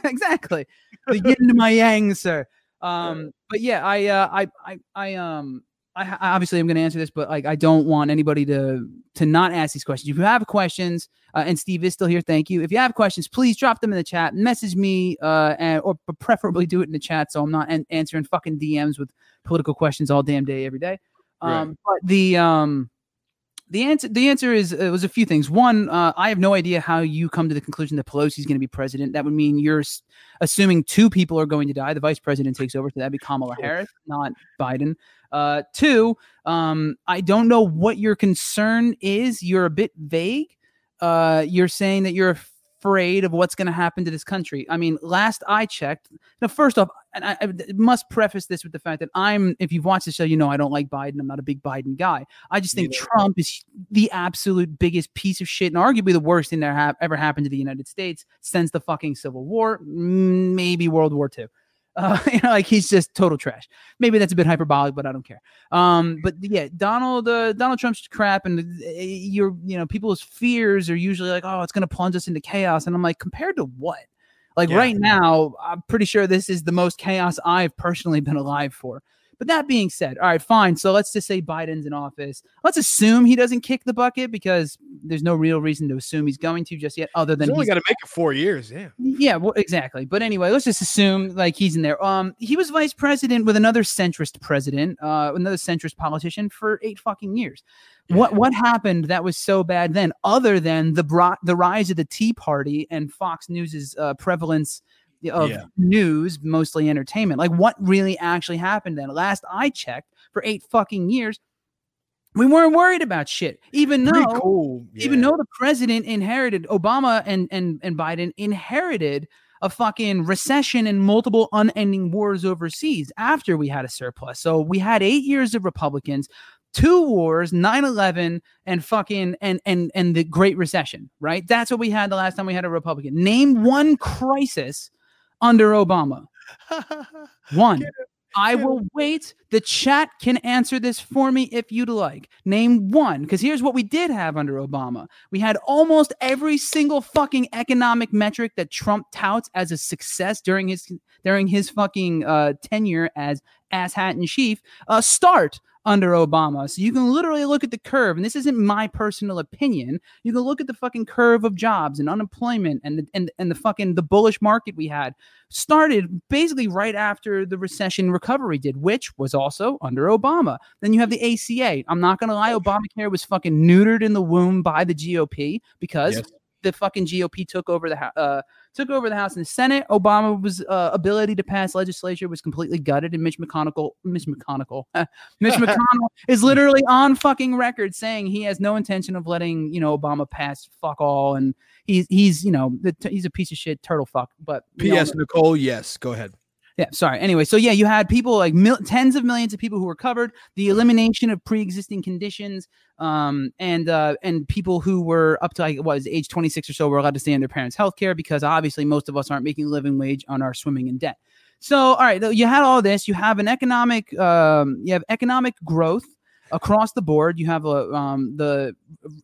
exactly the yin to my yang, sir. Um, but yeah, I uh, I I I um. I, obviously I'm going to answer this, but like I don't want anybody to to not ask these questions. If you have questions, uh, and Steve is still here, thank you. If you have questions, please drop them in the chat. Message me, uh, and or preferably do it in the chat, so I'm not an- answering fucking DMs with political questions all damn day every day. Um, but the um, the answer the answer is it was a few things. One, uh, I have no idea how you come to the conclusion that Pelosi is going to be president. That would mean you're s- assuming two people are going to die. The vice president takes over, so that'd be Kamala Harris, not Biden. Uh, two, um, I don't know what your concern is. You're a bit vague. uh, you're saying that you're afraid of what's going to happen to this country. I mean, last I checked, now first off, and I, I must preface this with the fact that I'm, if you've watched the show, you know I don't like Biden. I'm not a big Biden guy. I just think Trump is the absolute biggest piece of shit and arguably the worst thing that ha- ever happened to the United States since the fucking Civil War, maybe World War II. Uh, you know, like he's just total trash. Maybe that's a bit hyperbolic, but I don't care. Um, but yeah, Donald uh, Donald Trump's crap, and uh, you're you know people's fears are usually like, oh, it's gonna plunge us into chaos, and I'm like, compared to what? Like Yeah. right now, I'm pretty sure this is the most chaos I've personally been alive for. But that being said, all right, fine. So let's just say Biden's in office. Let's assume he doesn't kick the bucket because there's no real reason to assume he's going to just yet, other He's than only he's got to make it four years. Yeah. yeah, well, exactly. But anyway, let's just assume like he's in there. Um, he was vice president with another centrist president, uh, another centrist politician for eight fucking years. What what happened that was so bad then, other than the bri- the rise of the Tea Party and Fox News's uh, prevalence of Yeah. news, mostly entertainment? Like, what really actually happened then? Last I checked, for eight fucking years, we weren't worried about shit. Even Pretty though cool. even though the president inherited Obama and and and Biden inherited a fucking recession and multiple unending wars overseas after we had a surplus. So we had 8 years of Republicans, two wars, 9/11 and fucking and and and the Great Recession, right? That's what we had the last time we had a Republican. Name one crisis under Obama. One. I will wait. The chat can answer this for me if you'd like. Name one, because here's what we did have under Obama. We had almost every single fucking economic metric that Trump touts as a success during his during his fucking uh, tenure as asshat in chief uh, start under Obama. So you can literally look at the curve, and this isn't my personal opinion. You can look at the fucking curve of jobs and unemployment and the and, and the fucking the bullish market we had started basically right after the recession recovery did, which was also under Obama. Then you have the ACA. I'm not gonna lie, Obamacare was fucking neutered in the womb by the GOP because Yes. the fucking GOP took over the uh, took over the House and the Senate. Obama's uh, ability to pass legislature was completely gutted, and Mitch McConnell, Mitch McConnell, Mitch McConnell is literally on fucking record saying he has no intention of letting you know Obama pass fuck all, and he's he's you know the, he's a piece of shit turtle fuck. But P.S. know- Nicole, yes. Go ahead. Yeah, sorry. Anyway, so yeah, you had people like mil- tens of millions of people who were covered, the elimination of pre-existing conditions, um, and uh, and people who were up to like what is age 26 or so were allowed to stay on their parents' health care because obviously most of us aren't making a living wage on our swimming in debt. So, all right, you had all this. You have an economic, um, you have economic growth across the board. You have uh, um, the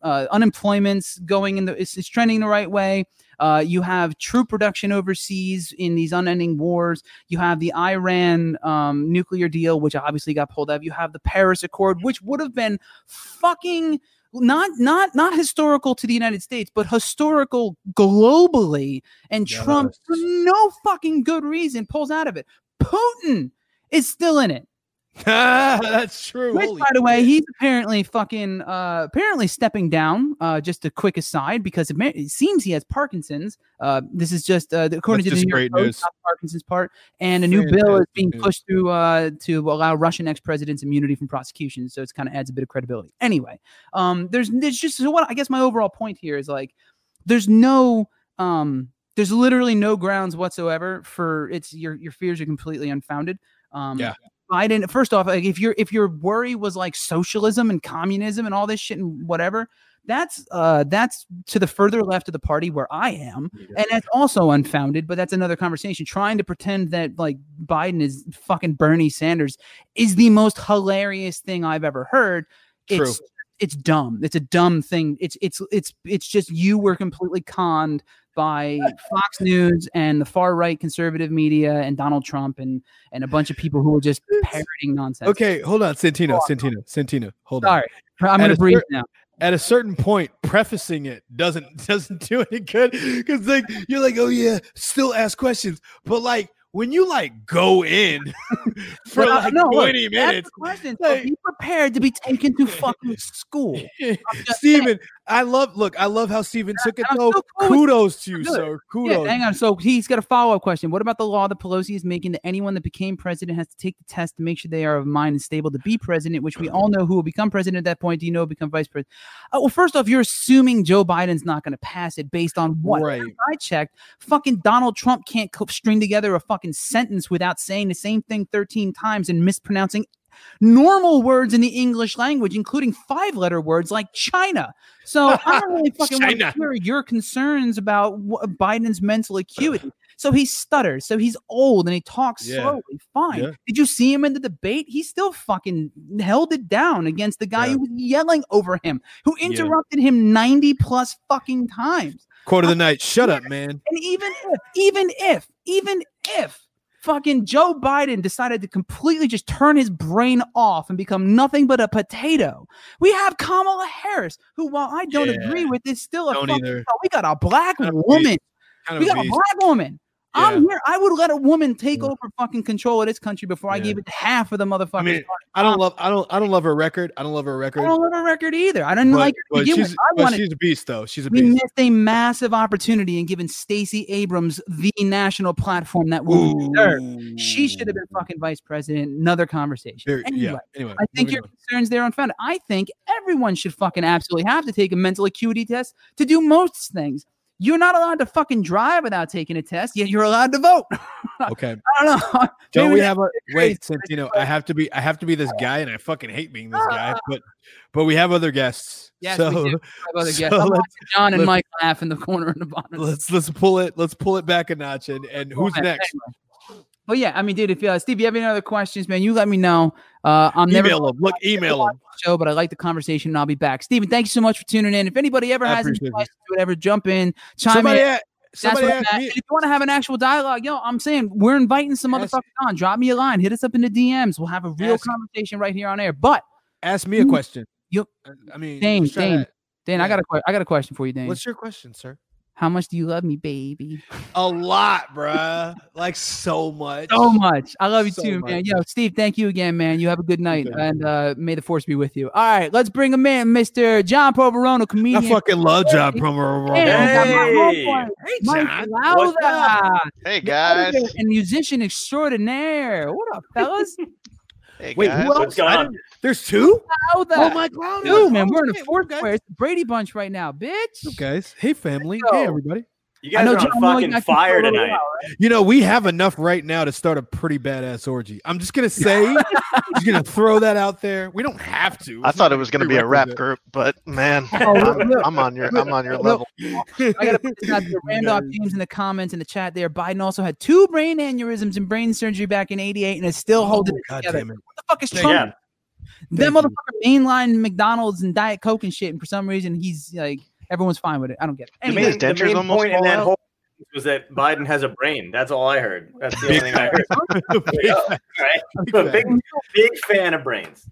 uh, unemployment's going in the it's, it's trending the right way. Uh, you have troop production overseas in these unending wars. You have the Iran um, nuclear deal, which obviously got pulled out. You have the Paris Accord, which would have been fucking not not not historical to the United States, but historical globally. And Trump, for no fucking good reason, pulls out of it. Putin is still in it. That's true. Which, Holy by the way, he's apparently fucking uh apparently stepping down. Uh, just a quick aside because it, ma- it seems he has Parkinson's. Uh, this is just uh, according That's to the just New York great Post, news. not Parkinson's part, and a new bill is being news. pushed through uh to allow Russian ex presidents immunity from prosecution. So it's kind of adds a bit of credibility. Anyway, um, there's there's just so what I guess my overall point here is like there's no um there's literally no grounds whatsoever for it's your your fears are completely unfounded. Um, Yeah. Biden. First off, like if your if your worry was like socialism and communism and all this shit and whatever, that's uh that's to the further left of the party where I am, and that's also unfounded. But that's another conversation. Trying to pretend that like Biden is fucking Bernie Sanders is the most hilarious thing I've ever heard. True. It's it's dumb. It's a dumb thing. It's it's it's it's just you were completely conned by Fox News and the far right conservative media and Donald Trump and and a bunch of people who were just parroting nonsense. Okay, hold on, Santino, Santino, Santino. Hold on. Sorry. I'm gonna a breathe now. At a certain point, prefacing it doesn't doesn't do any good because like you're like, oh yeah, still ask questions, but like when you like go in for But, uh, like no, 20 ask minutes, the question, so be prepared to be taken to fucking school. Steven, I love look, I love how Steven took it though. cool Kudos to you, Good. sir. Yeah, Kudos. hang on. So he's got a follow up question. What about the law that Pelosi is making that anyone that became president has to take the test to make sure they are of mind and stable to be president, which we all know who will become president at that point. Do you know who will become vice president? Uh, well, first off, you're assuming Joe Biden's not going to pass it based on what? Right. I checked, fucking Donald Trump can't string together a fucking sentence without saying the same thing 13 times and mispronouncing normal words in the English language, including five letter words like China. So I don't really fucking want to hear your concerns about Biden's mental acuity. So he stutters. So he's old and he talks Yeah. slowly. Fine. Yeah. Did you see him in the debate? He still fucking held it down against the guy Yeah. who was yelling over him, who interrupted him 90 plus fucking times. Quote of the uh, night. Shut up, man. And even if, even if, even if fucking Joe Biden decided to completely just turn his brain off and become nothing but a potato, we have Kamala Harris, who, while I don't Yeah. agree with, is still a Don't fucking, we got a black Kind woman. Kind We got a black woman. I'm here. I would let a woman take over fucking control of this country before I gave it to half of the motherfuckers. I mean, I don't love I don't I don't love her record. I don't love her record. I don't love her record either. I didn't but, like her but she's. I but she's a beast though. She's a we beast. missed a massive opportunity in giving Stacey Abrams the national platform that we deserve. She should have been fucking vice president. Another conversation. There- anyway, yeah. Anyway, I think your on. concerns there are unfounded. I think everyone should fucking absolutely have to take a mental acuity test to do most things. You're not allowed to fucking drive without taking a test, yet you're allowed to vote. Okay. I don't know. Don't we have a wait? Since you know, I have to be, I have to be this guy, and I fucking hate being this guy. But, but we have other guests. Yes, so, we do. Other so guests. I'm let's- John and Mike laugh in the corner in the bottom. Let's let's pull it. Let's pull it back a notch. And and who's next? Well, yeah, I mean, dude, if uh, Steve, you have any other questions, man, you let me know. Uh, I'm never them. Look, email them. show, but I like the conversation, and I'll be back. Steven, thank you so much for tuning in. If anybody ever I has any questions, whatever, jump in, chime Somebody, in. a- That's somebody at. me. If you want to have an actual dialogue, yo, I'm saying we're inviting some Ask- motherfuckers on. Drop me a line, hit us up in the DMs. We'll have a real Ask- conversation right here on air. But Ask me a question. you- I mean, Dane, Dane, that. Dan, I got a I got a question for you, Dane. What's your question, sir? How much do you love me, baby? A lot, bruh. Like so much. So much. I love you So too, man. Yo, Steve, thank you again, man. You have a good night, Thank you. and uh, may the force be with you. All right, let's bring him in, Mr. John Proverono, I comedian. fucking love John Promo. And I got my Hey. Hey, John. What's Lowther, Hey guys. editor and musician extraordinaire. What up, fellas? Hey Wait, guys. who else? What's going I on? didn't- There's two. Lowther. Oh, oh my god, Dude, man, we're in Okay, a fourth guys. player. It's the Brady Bunch right now, bitch. What's up, guys? Hey, family. Hey, everybody. You I guys know are on Moy fucking got fire control of it tonight. You know, we have enough right now to start a pretty badass orgy. I'm just gonna say, just gonna throw that out there. We don't have to. I thought it was going to be a rap group, but man, Oh, look, I'm, look. I'm on your I'm on your level. I gotta put this out there. Randolph James in the comments in the chat there. Biden also had two brain aneurysms and brain surgery back in '88 and is still oh, holding Oh, it God together. damn it. What the fuck is Thank Trump? That motherfucker mainline McDonald's and Diet Coke and shit, and for some reason he's like everyone's fine with it. I don't get it. The Anyway, His main, the dentures main point in that out? whole was that Biden has a brain. That's all I heard. That's the only thing I heard. Big Yeah, fan. right? Big big, fan. big fan of brains.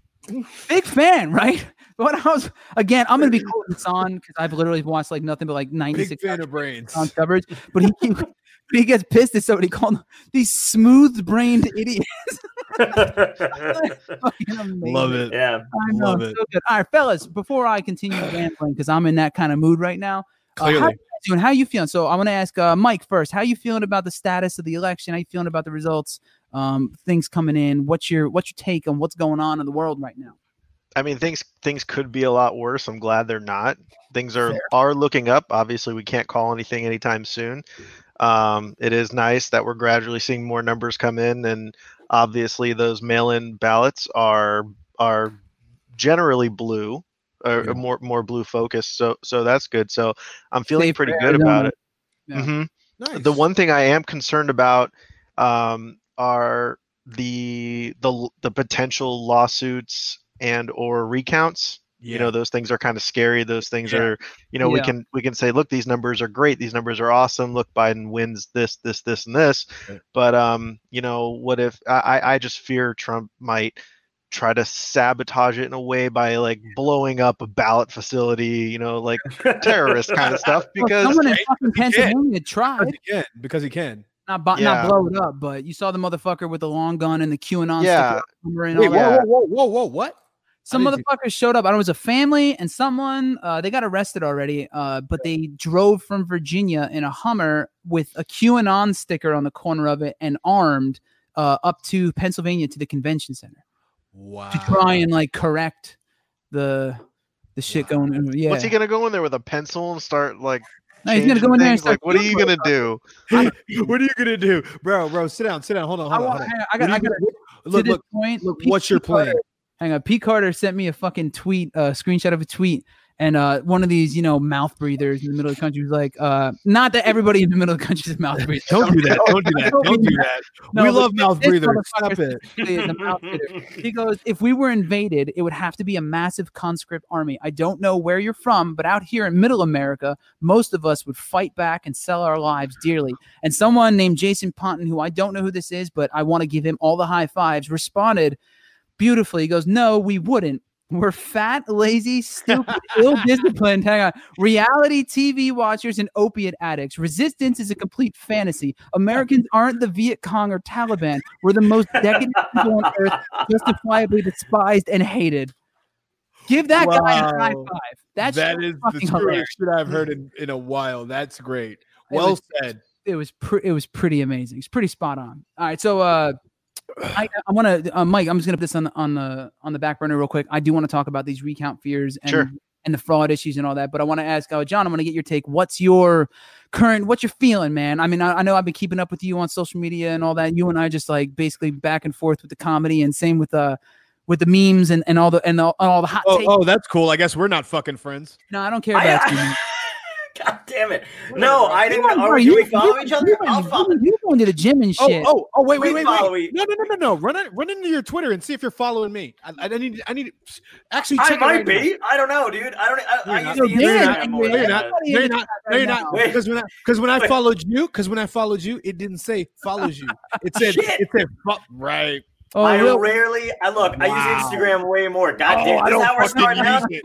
big fan, right? But I was again, I'm gonna be quoting this on because I've literally watched like nothing but like Big 96 fan of brains. on coverage. But he, he he gets pissed at somebody called these smooth-brained idiots. Fucking. Love it. yeah. I know, Love it. so good. All right, fellas, before I continue rambling, because I'm in that kind of mood right now. Uh, how Clearly. you doing? How you feeling? So I'm gonna ask uh, Mike first. How are you feeling about the status of the election? How are you feeling about the results? Um, things coming in. What's your what's your take on what's going on in the world right now? I mean, things things could be a lot worse. I'm glad they're not. Things are Fair. are looking up. Obviously, we can't call anything anytime soon. Um, it is nice that we're gradually seeing more numbers come in, and obviously those mail-in ballots are are generally blue, or Yeah. more more blue focused. So so that's good. So I'm feeling Safe pretty good about it. Yeah. hmm Nice. The one thing I am concerned about um, are the the the potential lawsuits and or recounts. You know, those things are kind of scary. Those things Yeah. are, you know, we can we can say, look, these numbers are great. These numbers are awesome. Look, Biden wins this, this, this, and this. Right. But um, you know, what if I I I just fear Trump might try to sabotage it in a way by like blowing up a ballot facility, you know, like terrorist kind of stuff. Well, Because someone in Right, fucking he can. Pennsylvania because tried he can. Because he can. not bu- Yeah. not blow it up, but you saw the motherfucker with the long gun and the QAnon Yeah. Wait, whoa, whoa, whoa, whoa, whoa, what? Some didn't see- motherfuckers showed up. I don't know, it was a family and someone. Uh, they got arrested already. Uh, but they drove from Virginia in a Hummer with a QAnon sticker on the corner of it and armed uh, up to Pennsylvania to the convention center Wow. to try and like correct the the shit going. on. Yeah. What's he gonna go in there with a pencil and start like? No, he's gonna go in there and things? like, start what are you gonna do? what are you gonna do, bro? Bro, sit down, sit down. Hold on, hold on. want. hold on. hang on, I got. are I you got. gonna- To Look, this look, point, look. What's your Pete Carter- plan? Hang on. P. Carter sent me a fucking tweet, a screenshot of a tweet, and uh, one of these, you know, mouth breathers in the middle of the country was like, uh, not that everybody in the middle of the country is a mouth breather. Don't do that. Don't do that. Don't do that. No, we love mouth breathers. Stop it. specifically is a mouth breather. He goes, if we were invaded, it would have to be a massive conscript army. I don't know where you're from, but out here in middle America, most of us would fight back and sell our lives dearly. And someone named Jason Ponton, who I don't know who this is, but I want to give him all the high fives, responded beautifully. He goes, No, we wouldn't. We're fat, lazy, stupid, ill disciplined. Hang on. Reality TV watchers and opiate addicts. Resistance is a complete fantasy. Americans aren't the Viet Cong or Taliban. We're the most decadent people on earth, justifiably despised and hated. Give that guy a high five. That's that is the fucking truest shit I've heard in, in a while. That's great. It Well was- said. It was pre- it was pretty amazing. It's pretty spot on. All right, so uh, I I want to uh, Mike. I'm just gonna put this on the on the on the back burner real quick. I do want to talk about these recount fears and Sure. and the fraud issues and all that. But I want to ask uh, John. I want to get your take. What's your current? What you're feeling, man? I mean, I, I know I've been keeping up with you on social media and all that. You and I just like basically back and forth with the comedy and same with uh with the memes and, and all the and all, all the hot Oh, takes. oh, that's cool. I guess we're not fucking friends. No, I don't care I- about you. Damn it! No, I didn't. Are bro, you- we follow you- each other? you- I'll you- follow. You going to the gym and Oh, shit? oh, oh, wait, wait, We wait, wait. e- No, no, no, no, no. Run it, run into your Twitter and see if you're following me. I, I need, I need. Actually, I might right now. be. I don't know, dude. I don't. I, I use No, the you're not. Instagram and more No, you're than not. No, you're not. No, you're not. Because when I, because when I followed you, because when I followed you, it didn't say follows you. It said, it said, right. Oh, I real- rarely. I look. I use Instagram way more. God Oh, damn. I This don't is how we're starting out. He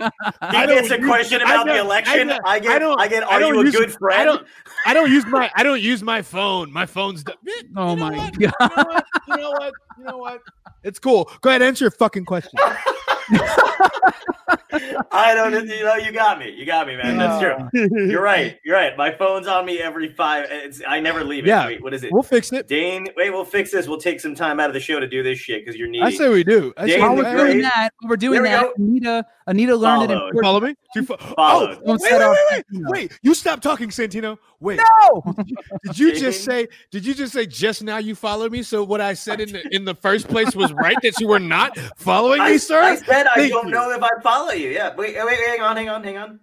gets a question about the don't- I election. I get. I don't- I get. I Are don't you a use- good I don't- I don't use my I don't use my phone. My phone's d- Eh, Oh you know my what? god. You know what? You know what? You know what? It's cool. Go ahead, answer your fucking question. I don't. You know, you got me. You got me, man. That's true. You're right. You're right. My phone's on me every five. It's, I never leave it. Yeah, Wait, what is it? We'll fix it. Dane, wait, we'll fix this. We'll take some time out of the show to do this shit because you're needy. I say we do. I Dane While we we're doing Great. that, we're doing There we that, Anita, Anita learned it. In follow me? Do fo- Followed. Oh, Don't wait, wait, wait, wait, wait. You stop talking, Santino. Wait. No. Did you just say? Did you just say just now you followed me? So what I said in the in the first place was right that you were not following I, me, sir. I said I Thank don't you. know if I follow you. Yeah. Wait, wait, wait, hang on, hang on, hang on.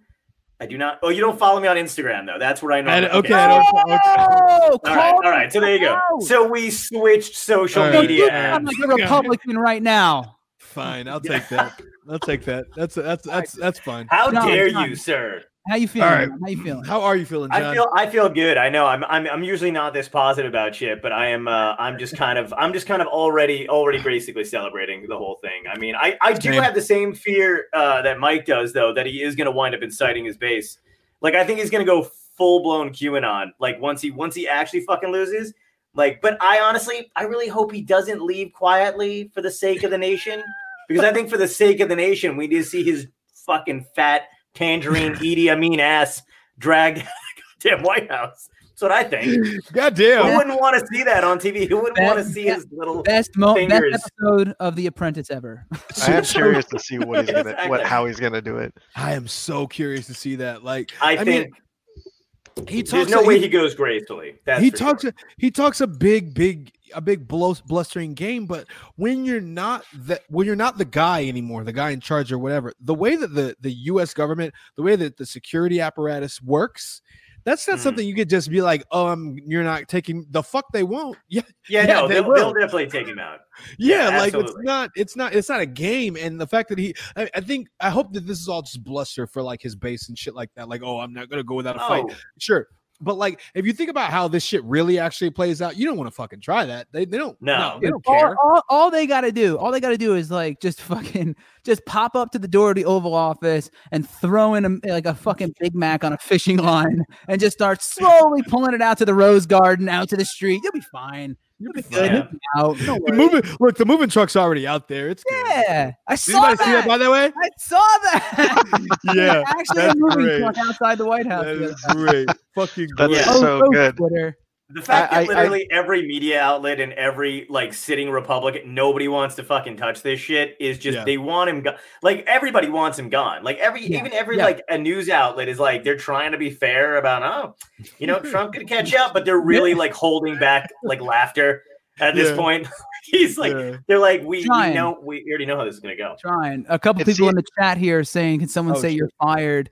I do not. Oh, you don't follow me on Instagram though. That's where I know. I okay, I don't- okay. Oh, All right, all right. So there you go. So we switched social All right, media. I'm like a Republican right now. Fine, I'll take that. I'll take that. That's that's that's that's fine. How John, dare you, sir? How you feeling? All right. man? How you feeling? How are you feeling, John? I feel I feel good. I know I'm I'm I'm usually not this positive about shit, but I am uh I'm just kind of I'm just kind of already already basically celebrating the whole thing. I mean, I I do Same. have the same fear uh that Mike does though that he is going to wind up inciting his base. Like I think he's going to go full blown QAnon like once he once he actually fucking loses. Like but I honestly I really hope he doesn't leave quietly for the sake of the nation because I think for the sake of the nation we need to see his fucking fat tangerine Idi Amin ass dragged out of goddamn White House. That's what I think. God Who wouldn't want to see that on TV? Who wouldn't want to see his little Best, mo- best episode of The Apprentice ever. I am curious to see what he's gonna, Exactly. what how he's gonna do it. I am so curious to see that. Like, I, mean, think he there's talks. no a- way he, he goes gracefully. That's he talks. sure. A, he talks a big, big, a big blow, blustering game. But when you're not that, when you're not the guy anymore, the guy in charge or whatever, the way that the the U.S. government, the way that the security apparatus works. That's not Mhm. something you could just be like, "Oh, I'm, you're not taking the fuck." They won't. Yeah, Yeah, Yeah, no, they they'll, they'll definitely take him out. yeah, Yeah, like it's not it's not it's not a game and the fact that he I, I think i hope that this is all just bluster for like his base and shit like that like oh i'm not gonna go without a fight Oh, sure But like, if you think about how this shit really actually plays out, you don't want to fucking try that. They, they don't. No. they don't all, care. all, all they got to do, all they got to do is like just fucking just pop up to the door of the Oval Office and throw in a, like a fucking Big Mac on a fishing line and just start slowly pulling it out to the Rose Garden, out to the street. You'll be fine. You'll be good. Out. Don't The moving look, the moving truck's already out there. It's good. Yeah, I Did saw anybody that. see that by the way? I saw that. Yeah, actually, a moving great. truck outside the White House. That the is great. Fucking That's great. Oh, so oh, good. Twitter. The fact I- that I- literally every media outlet and every like sitting Republican, nobody wants to fucking touch this shit is just Yeah. they want him gone. Like everybody wants him gone. Like every Yeah, even every yeah. like a news outlet is like they're trying to be fair about oh, you know, Trump could catch up, but they're really like holding back like laughter at this Yeah. point. He's like Yeah. they're like we, we Trying. know we already know how this is gonna go. trying. A couple It's people the- in the chat here saying, "Can someone Oh, say shit. you're fired?"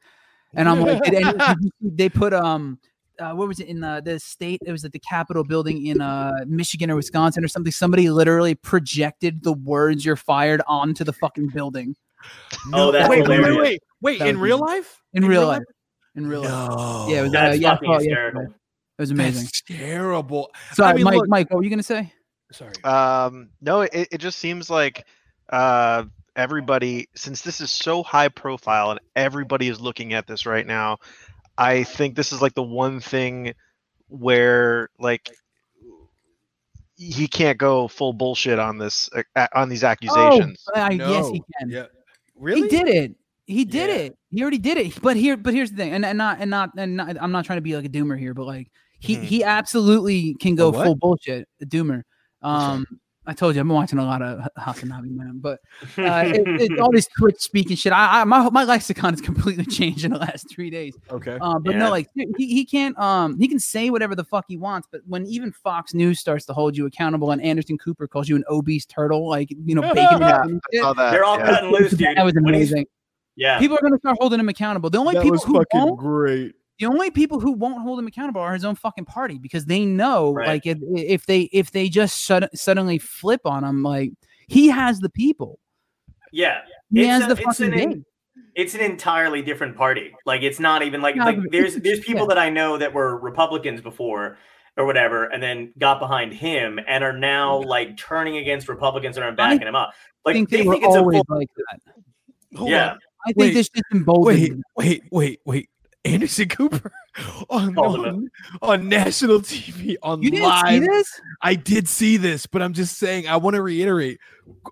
And I'm like, did any, did you they put um, uh, what was it in the the state? It was at the Capitol building in uh Michigan or Wisconsin or something. Somebody literally projected the words "you're fired" onto the fucking building Oh, that's wait, wait, wait, wait, wait. That In real amazing. life? in, real life. In real life, yeah, it was, uh, That's yeah, fucking saw it hysterical. yesterday. It was amazing. That's terrible. Sorry, I mean, Mike. look- Mike, what were you gonna say? Sorry. Um, no, it, it just seems like uh, everybody, since this is so high profile and everybody is looking at this right now, I think this is like the one thing where like he can't go full bullshit on this uh, on these accusations. Oh, I, yes, he can. Yeah. Really? He did it. He did Yeah. it. He already did it. But here, but here's the thing, and, and not and not and not, I'm not trying to be like a doomer here, but like he Mhm. he absolutely can go full bullshit. A doomer. Um, I told you I've been watching a lot of H- Hasanabi man, but uh, it, it, all this Twitch speaking shit. I, I my my lexicon has completely changed in the last three days. Okay. Um, but Yeah. no, like he, he can't um he can say whatever the fuck he wants, but when even Fox News starts to hold you accountable and Anderson Cooper calls you an obese turtle, like you know, bacon Yeah, and I saw that. They're all yeah. cutting loose, dude. that was amazing. Yeah. People are going to start holding him accountable. The only that people was who fucking won't, great. The only people who won't hold him accountable are his own fucking party because they know, Right. like, if, if they if they just sud- suddenly flip on him, like he has the people, Yeah. he It's has a- the it's fucking an in- it's an entirely different party. Like it's not even like No, like there's there's people yeah. that I know that were Republicans before or whatever, and then got behind him and are now like turning against Republicans and are backing him up. Like think they they were think it's a always full, like that. Hold yeah. on. I think Wait, this just emboldens Wait, wait, wait, wait. Anderson Cooper on, on, on national TV on You didn't live. see this? I did see this, but I'm just saying I want to reiterate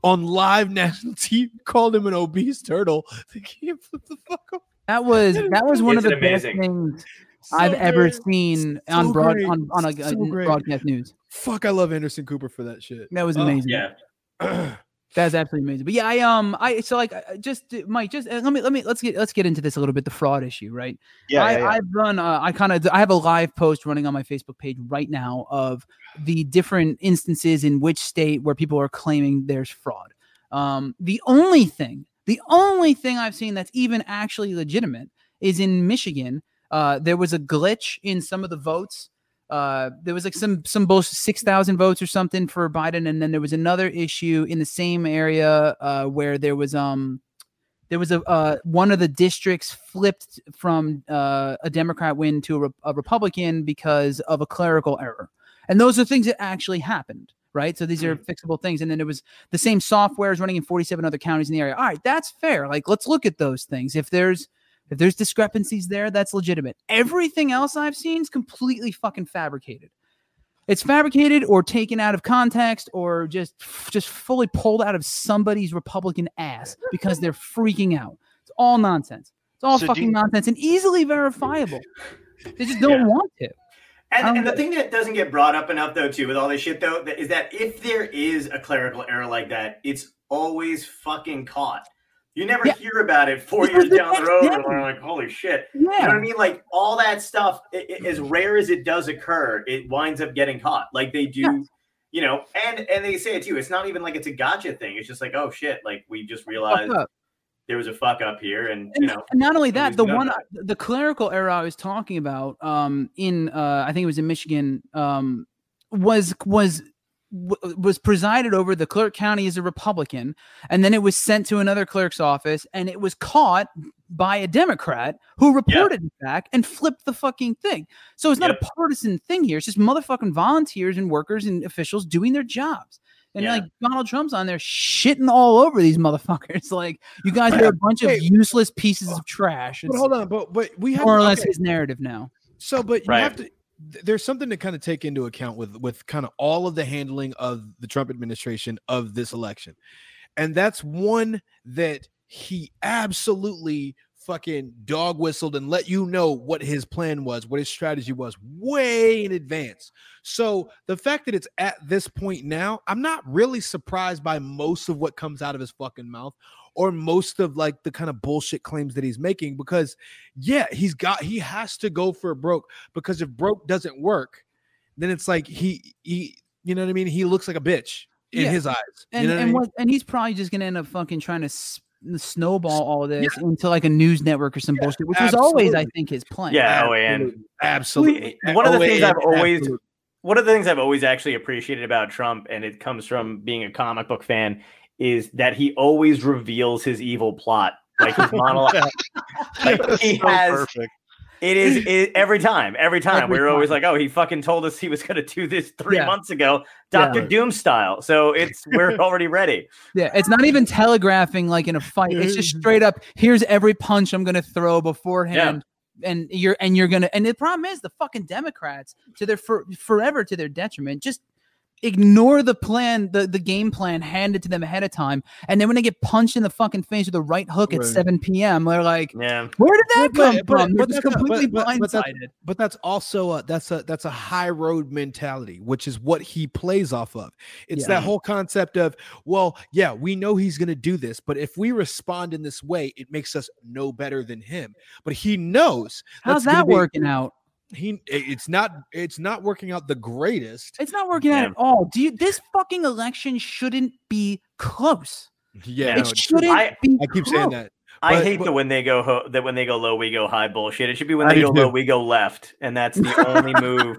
on live national TV called him an obese turtle. They can't flip the fuck up. That was that was one of Isn't the best things So I've ever seen So on broad great. on on a, a So broadcast news. Fuck, I love Anderson Cooper for that shit. That was Oh, amazing. Yeah. That's absolutely amazing. But yeah, I um, I so like uh, just uh, Mike, just uh, let me let me let's get let's get into this a little bit. The fraud issue, right? Yeah, I, yeah, yeah. I've run. Uh, I kind of I have a live post running on my Facebook page right now of the different instances in which state where people are claiming there's fraud. Um, the only thing, the only thing I've seen that's even actually legitimate is in Michigan. Uh, there was a glitch in some of the votes. Uh, there was like some some bullshit six thousand votes or something for Biden, and then there was another issue in the same area uh, where there was um there was a uh, one of the districts flipped from uh, a Democrat win to a, Re- a Republican because of a clerical error, and those are things that actually happened. Right, so these are fixable things, and then it was the same software is running in 47 other counties in the area. All right, that's fair. Like, let's look at those things. If there's if there's discrepancies there, that's legitimate. Everything else I've seen is completely fucking fabricated. It's fabricated or taken out of context or just just fully pulled out of somebody's Republican ass because they're freaking out. It's all nonsense. It's all So fucking you- nonsense and easily verifiable. They just don't Yeah. want to. And, Um, and the thing that doesn't get brought up enough though too with all this shit though that is that if there is a clerical error like that, it's always fucking caught. You never Yeah. hear about it four Because years down the road, day- and we're like, "Holy shit!" You know what I mean? Like all that stuff, i i- as rare as it does occur, it winds up getting caught. Like they do, Yes. you know. And and they say it too. It's not even like it's a gotcha thing. It's just like, oh shit! Like we just realized there was a fuck up here, and And, you know. and not only that, the one that. the clerical error I was talking about, um, in uh, I think it was in Michigan, um, was was w- was presided over the clerk county as a republican and then it was sent to another clerk's office and it was caught by a democrat who reported it back and flipped the fucking thing so it's not a partisan thing here it's just motherfucking volunteers and workers and officials doing their jobs and Yeah. like Donald Trump's on there shitting all over these motherfuckers. Like you guys are a bunch of useless pieces of trash. But hold on, but but we have more or less okay. his narrative now. So, but you Right. have to. Th- There's something to kind of take into account with with kind of all of the handling of the Trump administration of this election, and that's one that he absolutely fucking dog whistled and let you know what his plan was, what his strategy was, way in advance. So the fact that it's at this point now, I'm not really surprised by most of what comes out of his fucking mouth or most of like the kind of bullshit claims that he's making because yeah, he's got he has to go for broke because if broke doesn't work, then it's like he he you know what I mean? He looks like a bitch in Yeah. his eyes. You And know what I and mean? what and he's probably just gonna end up fucking trying to s- snowball all this into like a news network or some bullshit, which was always, I think, his plan. Yeah, oh, and absolutely. One of the Oh, things I've always absolutely. one of the things I've always actually appreciated about Trump, and it comes from being a comic book fan, is that he always reveals his evil plot. Like his monologue. like he So has perfect. it is it, every time, every time. Every we were always like, oh, he fucking told us he was gonna do this three Yeah. months ago, Doctor Yeah. Doom style. So it's we're already ready. Yeah, it's not even telegraphing like in a fight. It's just straight up. Here's every punch I'm gonna throw beforehand, and you're and you're gonna. And the problem is the fucking Democrats to their for, forever to their detriment just ignore the plan, the the game plan handed to them ahead of time, and then when they get punched in the fucking face with a right hook at 7 p.m., they're like, Yeah. "Where did that But- come but- from?" They're but just that's a- completely but- but- but that's- blindsided. But that's also a, that's a that's a high road mentality, which is what he plays off of. It's Yeah. that whole concept of, well, yeah, we know he's going to do this, but if we respond in this way, it makes us no better than him. But he knows How's that's gonna that be- working out? He it's not it's not working out the greatest. It's not working out at all. Do you? This fucking election shouldn't be close. Yeah, it no, shouldn't I- be. I keep saying close. that. I But- hate but- the when they go ho- that when they go low, we go high bullshit. It should be when I they do go low, we go left, and that's the only move.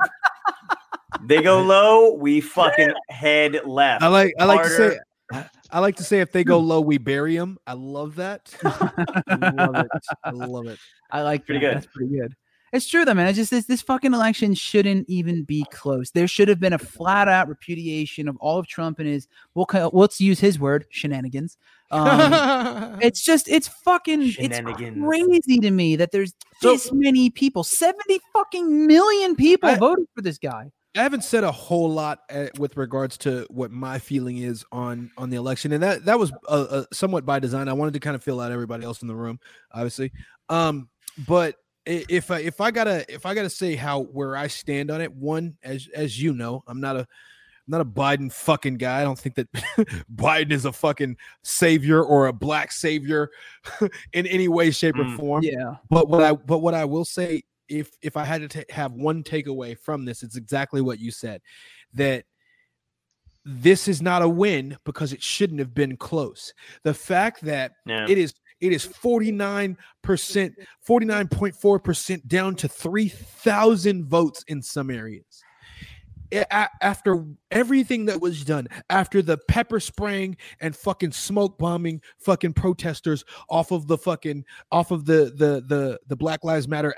They go low, we fucking head left. I like I like to say I- I like to say if they go low, we bury them. I love that. I love it. I love it. I like Pretty that. good. That's pretty good. It's true though, man. It's just this, this fucking election shouldn't even be close. There should have been a flat out repudiation of all of Trump and his. We'll let's use his word, shenanigans. Um, it's just it's fucking it's crazy to me that there's this many people, seventy fucking million people voted for this guy. I haven't said a whole lot uh, with regards to what my feeling is on on the election, and that that was uh, uh, somewhat by design. I wanted to kind of fill out everybody else in the room, obviously. Um, but i- if I if I gotta if I gotta say how where I stand on it, one as as you know, I'm not a I'm not a Biden fucking guy. I don't think that Biden is a fucking savior or a black savior in any way, shape, or Mm, form. yeah. But what I but what I will say, if if I had to ta- have one takeaway from this, it's exactly what you said, that this is not a win because it shouldn't have been close. The fact that Yeah. it is it is 49%, 49.4% down to 3,000 votes in some areas. After everything that was done, after the pepper spraying and fucking smoke bombing fucking protesters off of the fucking off of the the the the Black Lives Matter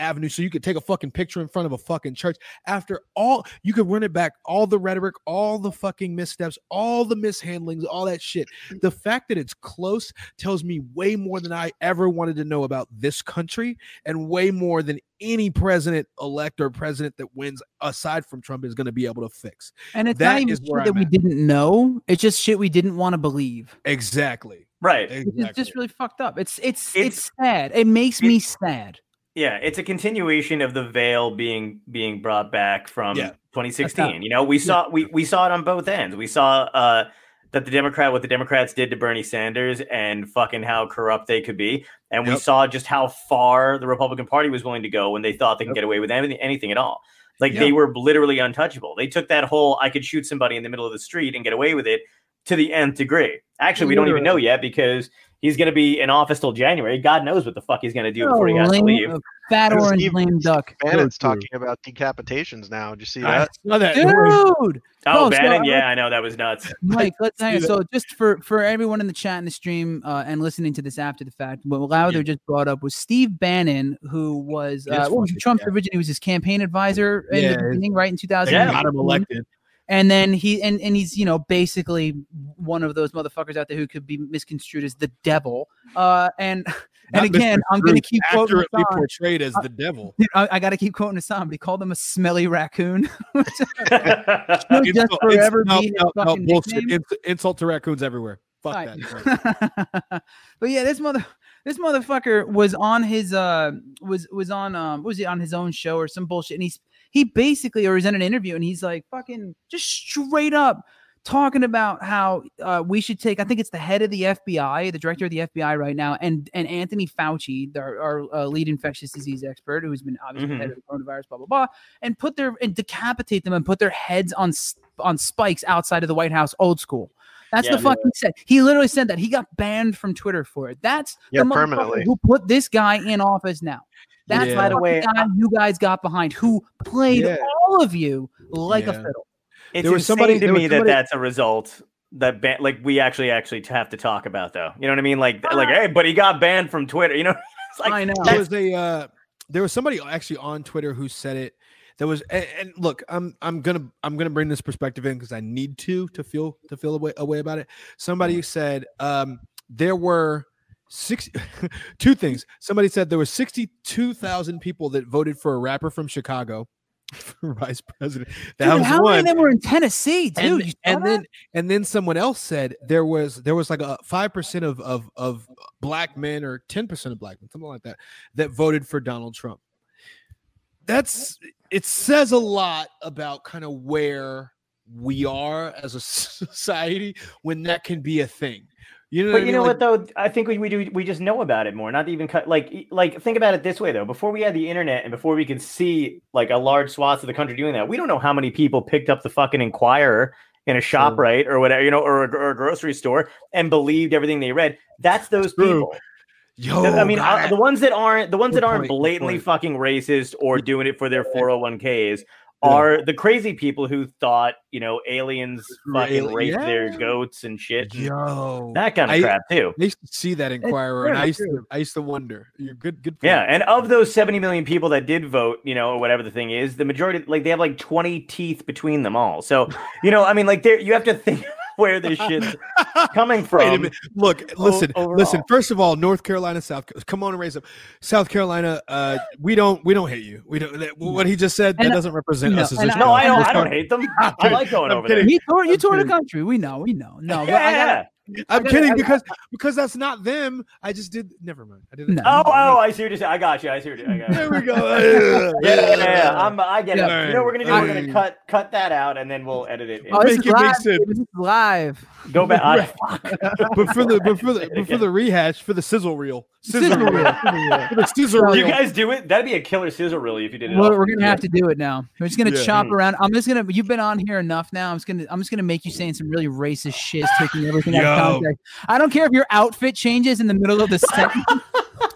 avenue so you could take a fucking picture in front of a fucking church after all you could run it back all the rhetoric all the fucking missteps all the mishandlings all that shit the fact that it's close tells me way more than i ever wanted to know about this country and way more than any president elect or president that wins aside from trump is going to be able to fix And it's That not even is shit that I'm we at. didn't know. It's just shit we didn't want to believe. exactly Right. Which is just really fucked up. It's it's It's- it's, sad. It makes me sad. Yeah, it's a continuation of the veil being being brought back from Yeah. 2016. You know, we saw we we saw it on both ends. We saw uh that the Democrat what the Democrats did to Bernie Sanders and fucking how corrupt they could be. And we saw just how far the Republican Party was willing to go when they thought they could get away with anything, anything at all. Like they were literally untouchable. They took that whole I could shoot somebody in the middle of the street and get away with it to the nth degree. Actually, we don't even know yet because he's going to be in office till January. God knows what the fuck he's going to do before he has to leave. Okay. fat orange Steve- lame duck. Bannon's true. talking about decapitations now. Did you see that? Saw that. Dude. Oh, No, Bannon, I- yeah, I know that was nuts. Mike, let's hang So just for for everyone in the chat and the stream uh, and listening to this after the fact, what Lowther just brought up was Steve Bannon, who was Yes, uh, was Trump's yeah. originally was his campaign advisor in Yeah, the beginning, right in 2000. Yeah. Got him elected. And then he and, and he's you know basically one of those motherfuckers out there who could be misconstrued as the devil. Uh, and and Not again, I'm going to misconstrued, keep quoting accurately Hasan. portrayed as Uh, the devil. Dude, I, I got to keep quoting Hasan, but he called him a smelly raccoon. Insult- just forever no, being no, no, fucking bullshit. insult to raccoons everywhere. Fuck Right. that. but yeah, this mother this motherfucker was on his uh was was on um what was he on his own show or some bullshit and he's he basically or he's in an interview and he's like fucking just straight up talking about how uh, we should take I think it's the head of the FBI, the director of the FBI right now, and and Anthony Fauci, our, our uh, lead infectious disease expert, who's been obviously head of the coronavirus, blah blah blah, and put their and decapitate them and put their heads on on spikes outside of the White House, old school. That's Yeah. the fuck he said. He literally said that. He got banned from Twitter for it. That's Yeah, the permanently. who put this guy in office now. That's Yeah. by the way, guy you guys got behind, who played Yeah. all of you like a fiddle. It's There was insane somebody- to there was me that somebody- that's a result that ban- like we actually actually have to talk about though. You know what I mean? Like like Ah. hey, but he got banned from Twitter. You know, it's like I know. there was a uh, there was somebody actually on Twitter who said it. There was and, and look, I'm I'm gonna I'm gonna bring this perspective in because I need to to feel to feel a way, a way about it. Somebody said um, there were six two things. Somebody said there were sixty two thousand people that voted for a rapper from Chicago for vice president. That Dude, was how one. many of them were in Tennessee, dude? and, and then and then someone else said there was there was like a five percent of of of black men or ten percent of black men, something like that, that voted for Donald Trump. That's it says a lot about kind of where we are as a society when that can be a thing. You know, But I you mean? know Like, what though? I think we, we do we just know about it more. Not even cut like like think about it this way though. Before we had the internet and before we could see like a large swaths of the country doing that, we don't know how many people picked up the fucking Inquirer in a shop right or whatever you know or, a- or a grocery store and believed everything they read. That's those True. people. Yo, I mean, God, uh, the ones that aren't the ones Good that aren't point, blatantly fucking racist or doing it for their 401ks Yeah. Are the crazy people who thought you know aliens fucking Really? raped their goats and shit. and yo, that kind of I- crap too. I used to see that Inquirer, and I used to. I used to wonder. You're good, good. Yeah, and of those 70 million people that did vote, you know, or whatever the thing is, the majority like they have like 20 teeth between them all. So, you know, I mean like there you have to think where this shit's coming from. Wait a minute. Look, listen, listen. First of all, North Carolina, South. Ca- Come on and raise up. South Carolina. Uh, we don't. We don't hate you. We don't. That, what he just said And, that uh, doesn't represent no, us as and No. I don't I don't hate them. I'm I kidding. like going I'm over kidding. there. You toured, you I'm the country. We know, we know. No, but Yeah, I gotta- I'm kidding because because that's not them. I just did. Never mind. I didn't. No. Oh, oh, I see what you're saying. I got you. I see what you're I got you. There we go. Yeah, yeah, yeah. I'm, I get Yeah. it. You know what we're gonna do? We're gonna cut cut that out and then we'll edit it. in. Oh, this Make is it make live. sense. This is live. Go back. I, but for the but for the but for the rehash for the sizzle reel. Sizzle Sizzle reel. reel, sizzle reel. For the sizzle you guys do it? That'd be a killer sizzle reel if you did it. Well, we're gonna have to do it now. We're just gonna Yeah. chop hmm. around. I'm just gonna. You've been on here enough now. I'm just gonna. I'm just gonna make you saying some really racist shit, taking everything out of Yo. Context. I don't care if your outfit changes in the middle of the sentence.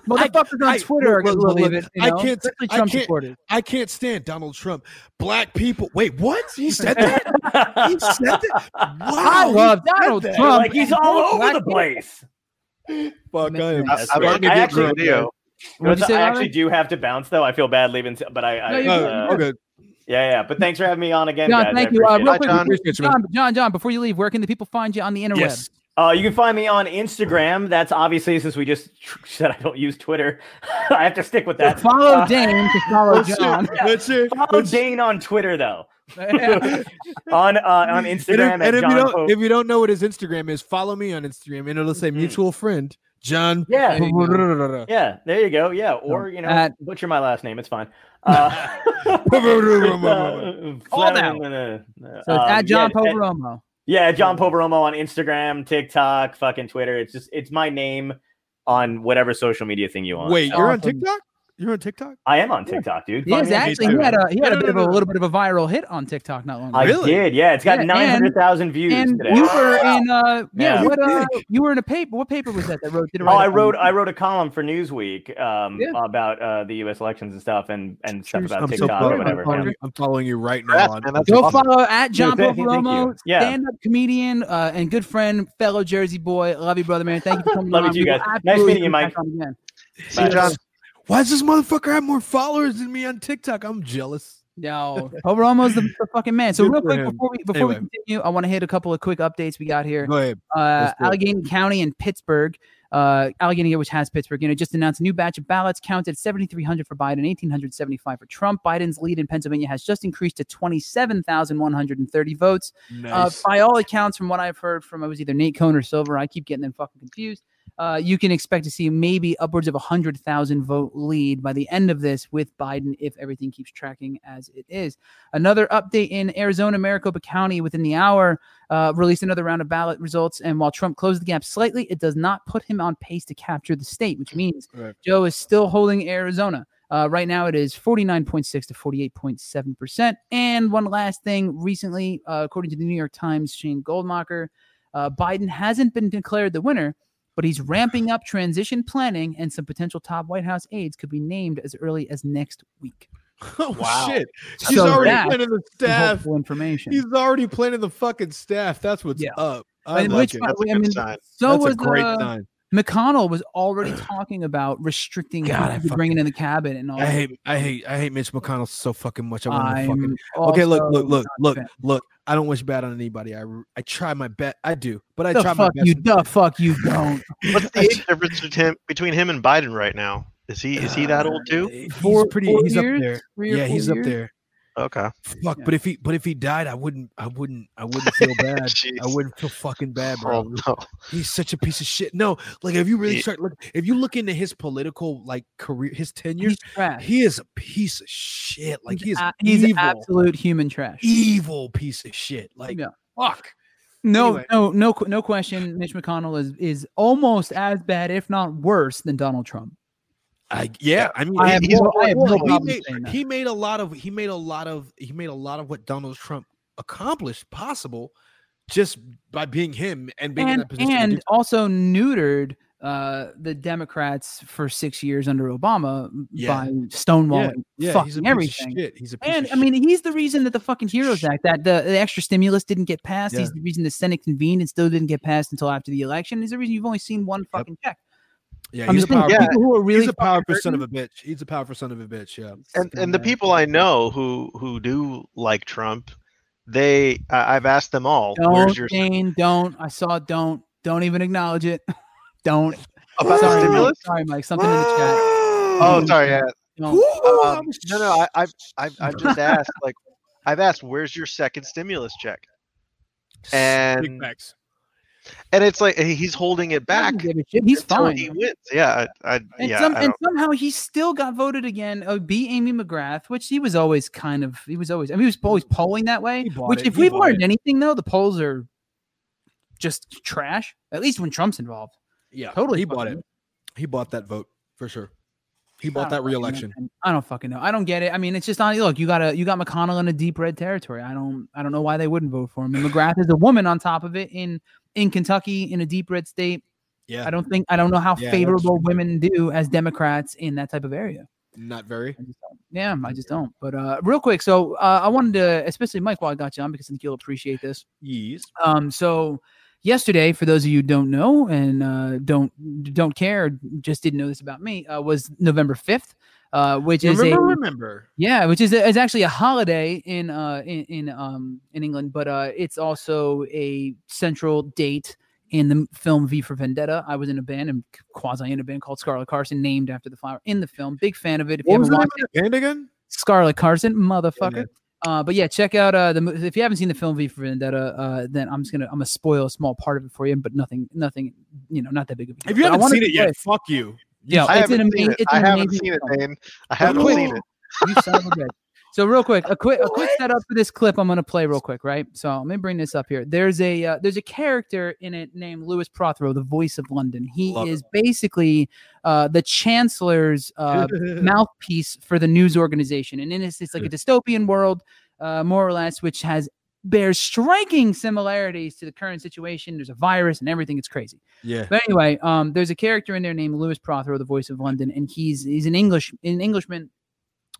Motherfuckers on I- Twitter are look, gonna look, believe look, it. You I can't- Especially I can't- supporters. I can't stand Donald Trump. Black people. Wait, what? He said that? he said that? Wow. I love Donald that. Trump. like he's all over the place. Fuck, I am. I- I, great. want to I actually- the video. What'd you say, I actually do have to bounce though. I feel bad leaving, but I, I No, you're good, uh, okay. yeah, yeah. But thanks for having me on again, John, guys. Thank you. Uh, real it. quick, John. Appreciate you, man. John, John, John. Before you leave, where can the people find you on the internet? Yes. Uh, you can find me on Instagram. That's obviously since we just said I don't use Twitter, I have to stick with that. Follow Uh, Dane to follow Let's see. John. Let's see. Follow Let's- Dane on Twitter though. on uh, on And if, Instagram and at if you John don't Pope. if you don't know what his Instagram is, follow me on Instagram and it'll say Mhm. mutual friend John. Yeah. There you go. Yeah, there you go. Yeah, or you know, At- butcher my last name. It's fine. Uh, Call out. uh, So it's um, at John yeah, at- Poveromo. Yeah, John uh, Poveromo on Instagram, TikTok, fucking Twitter. It's just it's my name on whatever social media thing you want. Wait, you're on TikTok? You're on TikTok? I am on TikTok, dude. He Find is me on actually he had a he had No, a no, bit of a no. little bit of a viral hit on TikTok not long ago. I Really? did, yeah. It's got Yeah, nine hundred thousand views And today. you were in uh yeah, Yeah. what uh you were in a paper what paper was that that wrote did it Oh, write I wrote I wrote a column for Newsweek um, Yeah. about uh, the U.S. elections and stuff, and and stuff about I'm TikTok proud or whatever. I'm following, yeah. you, I'm following you right Congrats, now. On, man, that's Go awesome. follow at John thank you, thank Promo, you. Yeah. stand-up comedian uh, and good friend, fellow Jersey boy. Love you, brother, man. Thank you for coming Love you on. too, guys. Nice meeting you, Mike. See you, John. Why does this motherfucker have more followers than me on TikTok? I'm jealous. Yo, Romo's the, the fucking man. So Good real quick him. before we before Anyway. we continue, I want to hit a couple of quick updates we got here. Go ahead. Uh, Let's it. Allegheny County and Pittsburgh. Uh, Allegheny, which has Pittsburgh in it, just announced a new batch of ballots counted 7,300 for Biden, 1,875 for Trump. Biden's lead in Pennsylvania has just increased to 27,130 votes. Uh, Nice. by all accounts, from what I've heard from, it was either Nate Cohn or Silver. I keep getting them fucking confused. Uh, you can expect to see maybe upwards of a hundred thousand vote lead by the end of this with Biden if everything keeps tracking as it is. Another update in Arizona, Maricopa County within the hour uh, released another round of ballot results. And while Trump closed the gap slightly, it does not put him on pace to capture the state, which means Right. Joe is still holding Arizona. Uh, right now, it is 49.6 to 48.7%. And one last thing recently, uh, according to the New York Times, Shane Goldmacher, uh, Biden hasn't been declared the winner, but he's ramping up transition planning, and some potential top White House aides could be named as early as next week. Oh Wow. shit! He's So already planning the staff. information. He's already planning the fucking staff. That's what's Yeah. up. I And like which it. one- That's a I good mean, sign. so That's was a great uh, sign. McConnell was already talking about restricting God, I who to bringing in the cabinet and all. I hate, I hate, I hate Mitch McConnell so fucking much. I want to fucking. Okay, look, look, look, look, look. I don't wish bad on anybody. I, I try my best. I do, but I the try my fuck best. you, the fuck you don't. What's the age difference between him, between him and Biden right now? Is he is he that old too? Uh, he's Four- pretty. four he's years? up there. Three Yeah, four he's up there. Okay. Fuck, Yeah. but if he, but if he died, I wouldn't, I wouldn't, I wouldn't feel bad. I wouldn't feel fucking bad, bro. Oh no. He's such a piece of shit. No, like if you really Yeah. start look, if you look into his political like career, his tenure, he is a piece of shit. Like he's he is a- he's evil, absolute human trash. evil piece of shit. Like Yeah. fuck. No, Anyway. no, no, no question. Mitch McConnell is is almost as bad, if not worse, than Donald Trump. I yeah, I mean, I he- have he's- no- I have no well, problem he, made, he made a lot of he made a lot of he made a lot of what Donald Trump accomplished possible just by being him and being in and that position. to do and also neutered uh, the Democrats for six years under Obama Yeah. by stonewalling yeah, fucking he's a piece everything. Of shit. He's a piece And of I mean, he's the reason that the fucking Heroes Act, that the, the extra stimulus didn't get passed. He's the reason the Senate convened and still didn't get passed until after the election. He's the reason you've only seen one fucking check. Yeah, I'm he's just a saying, powerful, people who are really he's a fucking powerful son of a bitch. He's a powerful son of a bitch. Yeah. And and the people I know who who do like Trump, they I I've asked them all, Don't, where's your Dane, don't. I saw it. Don't. Don't even acknowledge it. don't. about the sorry, Mike. stimulus? Sorry, Mike. Something in the chat. Oh, sorry. Yeah. Don't. Um, no, no. I, I've, I've, I've just asked. Like, I've asked, where's your second stimulus check? Big And facts. And it's like he's holding it back. Give a shit. He's fine. He wins. Yeah. I, I And, yeah. some, I and somehow he still got voted again. Uh, beat Amy McGrath, which he was always kind of. He was always. I mean, he was always polling that way. Which, it. if He we've learned it. anything, though, the polls are just trash. At least when Trump's involved. Yeah, Totally He bought fucking- it. He bought that vote for sure. He bought that know, reelection. I don't fucking know. I don't get it. I mean, it's just on. Look, you got a you got McConnell in a deep red territory. I don't. I don't know why they wouldn't vote for him. And McGrath is a woman on top of it in in Kentucky in a deep red state. Yeah, I don't think. I don't know how Yeah, favorable women do as Democrats in that type of area. not very. I. Yeah, I just don't. But uh, real quick, so uh, I wanted to, especially Mike, while I got you on, because I think you'll appreciate this. Yes. Um, so yesterday, for those of you who don't know and uh, don't don't care, just didn't know this about me, uh, was November fifth, uh, which is Remember, a remember. yeah, which is is actually a holiday in uh in, in um in England, but uh it's also a central date in the film V for Vendetta. I was in a band and quasi in a band called Scarlet Carson, named after the flower in the film. Big fan of it. If you What was haven't watched the band again? Scarlet Carson, motherfucker. Man. Uh, but yeah, check out uh the mo- if you haven't seen the film V for Vendetta, uh, then I'm just gonna I'm gonna spoil a small part of it for you, but nothing nothing you know not that big of a deal. If you But I haven't wanted seen it yet, play- fuck you. yeah, I it's an amazing. it. It's I an haven't amazing seen it, film. Dane. I haven't seen it. You son of a bitch. So real quick, a quick a quick setup for this clip I'm gonna play real quick, right? So let me bring this up here. There's a uh, there's a character in it named Lewis Prothero, the voice of London. He Love is basically uh, the chancellor's uh, mouthpiece for the news organization, and in this, it's like a dystopian world, uh, more or less, which has bears striking similarities to the current situation. There's a virus and everything. It's crazy. Yeah. But anyway, um, there's a character in there named Lewis Prothero, the voice of London, and he's he's an English an Englishman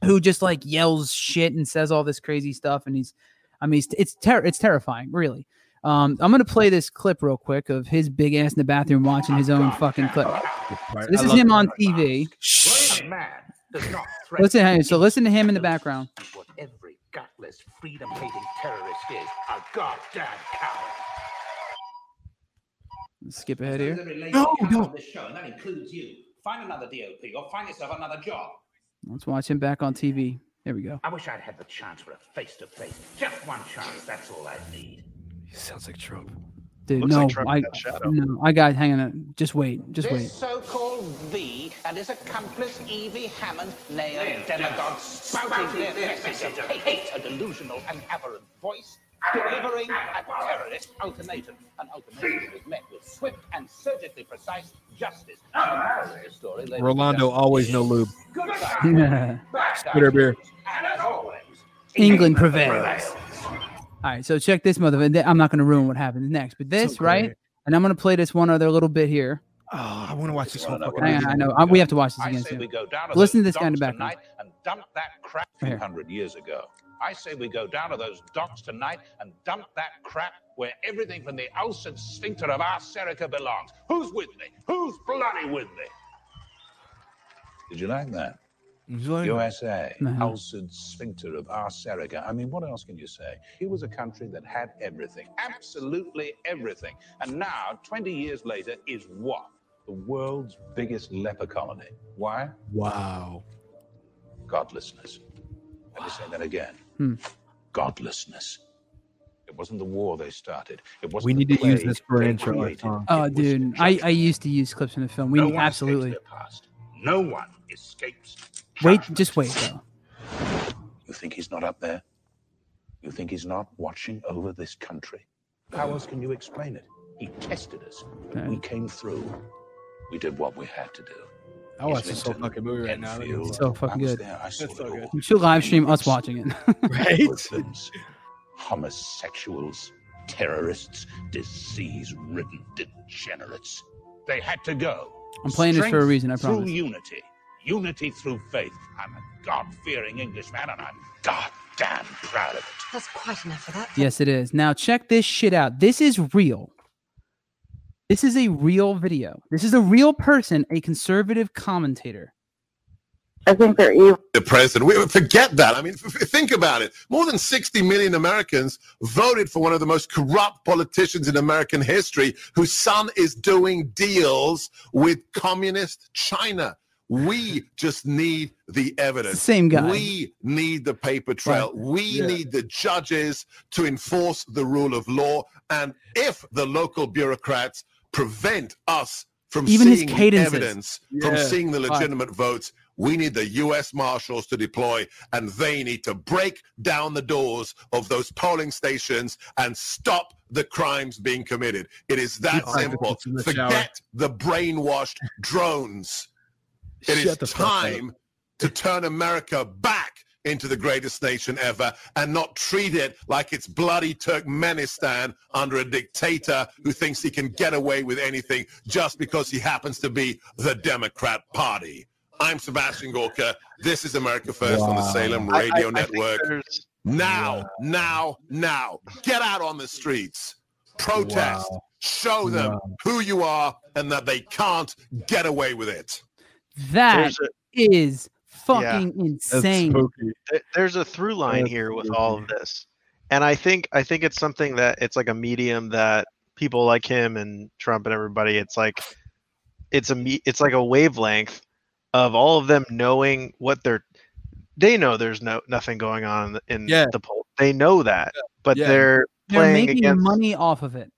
who just like yells shit and says all this crazy stuff, and he's, I mean, it's it's, ter- it's terrifying, really. Um, I'm gonna play this clip real quick of his big ass in the bathroom watching his own fucking clip. So this is him on TV. man does not threaten Listen, hey, so listen to him in the background. what every gutless, freedom-hating terrorist is. A goddamn coward. Skip ahead here. No, no. This show, and that includes you. Find another DOP or find yourself another job. Let's watch him back on TV. There we go. I wish I'd had the chance for a face-to-face. Just one chance. That's all I need. He sounds like Trump. Dude, Looks no, like Trump I in that no, I got. Hang on, just wait, just this wait. so-called V and his accomplice Evey Hammond nailed demagogues spouting their message of hate, a delusional and aberrant voice, delivering a terrorist ultimatum. An ultimatum was met with swift and surgically precise justice. And the moral of the story, Rolando always no lube. gentlemen, bad Spitter beer. And as always, England prevails. All right, so check this mother. I'm not going to ruin what happens next, but this right, and I'm going to play this one other little bit here. Oh, I want to watch this whole fucking Hang. I know I, we have to watch this again soon. we go down to Listen to this guy in the background. tonight and dump that crap Right 200 years ago. I say we go down to those docks tonight and dump that crap where everything from the ulcered sphincter of Arse-erica belongs. Who's with me? Who's bloody with me? Did you like that? USA, Uh-huh. ulcered sphincter of Arse-erica. I mean, what else can you say? It was a country that had everything, absolutely everything. And now, 20 years later, is what? The world's biggest leper colony. Why? Wow. Godlessness. Let me say that again. Hmm. Godlessness. It wasn't the war they started. It wasn't We the need to use this for they intro. I created. Oh, dude, I, I used to use clips in the film. We No need, absolutely. past. No one escapes. Wait, just wait though. You think he's not up there? You think he's not watching over this country? How else can you explain it? He tested us. but We came through. We did what we had to do. I watched this whole fucking movie right now. Enfield, So fucking good. there. I That's so good. all. You should live stream us watching it. Right? Homosexuals, terrorists, disease-ridden degenerates. They had to go. I'm playing this for a reason, I promise. through promise. unity. Unity through faith. I'm a God-fearing Englishman, and I'm goddamn proud of it. That's quite enough of that. Yes, it is. Now check this shit out. This is real. This is a real video. This is a real person, a conservative commentator. I think they're evil. The president. We forget that. I mean, f- f- think about it. More than 60 million Americans voted for one of the most corrupt politicians in American history, whose son is doing deals with communist China. We just need the evidence. Same guy. We need the paper trail. Right. We Yeah. need the judges to enforce the rule of law. And if the local bureaucrats prevent us from Even seeing the cadences. evidence, from seeing the Right. legitimate votes, we need the U.S. Marshals to deploy, and they need to break down the doors of those polling stations and stop the crimes being committed. It is that Keep simple. practicing in the shower. Forget the brainwashed drones. It is Shut the fuck up. time to turn America back into the greatest nation ever and not treat it like it's bloody Turkmenistan under a dictator who thinks he can get away with anything just because he happens to be the Democrat Party. I'm Sebastian Gorka. This is America First on the Salem I- I- Radio I Network. there's- Now, now, now, get out on the streets, protest, Wow. show them Wow. who you are and that they can't get away with it. That There's is fucking insane. There's a through line That's here with all of this, and I think I think it's something that it's like a medium that people like him and Trump and everybody. It's like it's a me- it's like a wavelength of all of them knowing what they're they know there's no nothing going on in the, Yeah. the poll. They know that, but Yeah. they're They're making against. money off of it.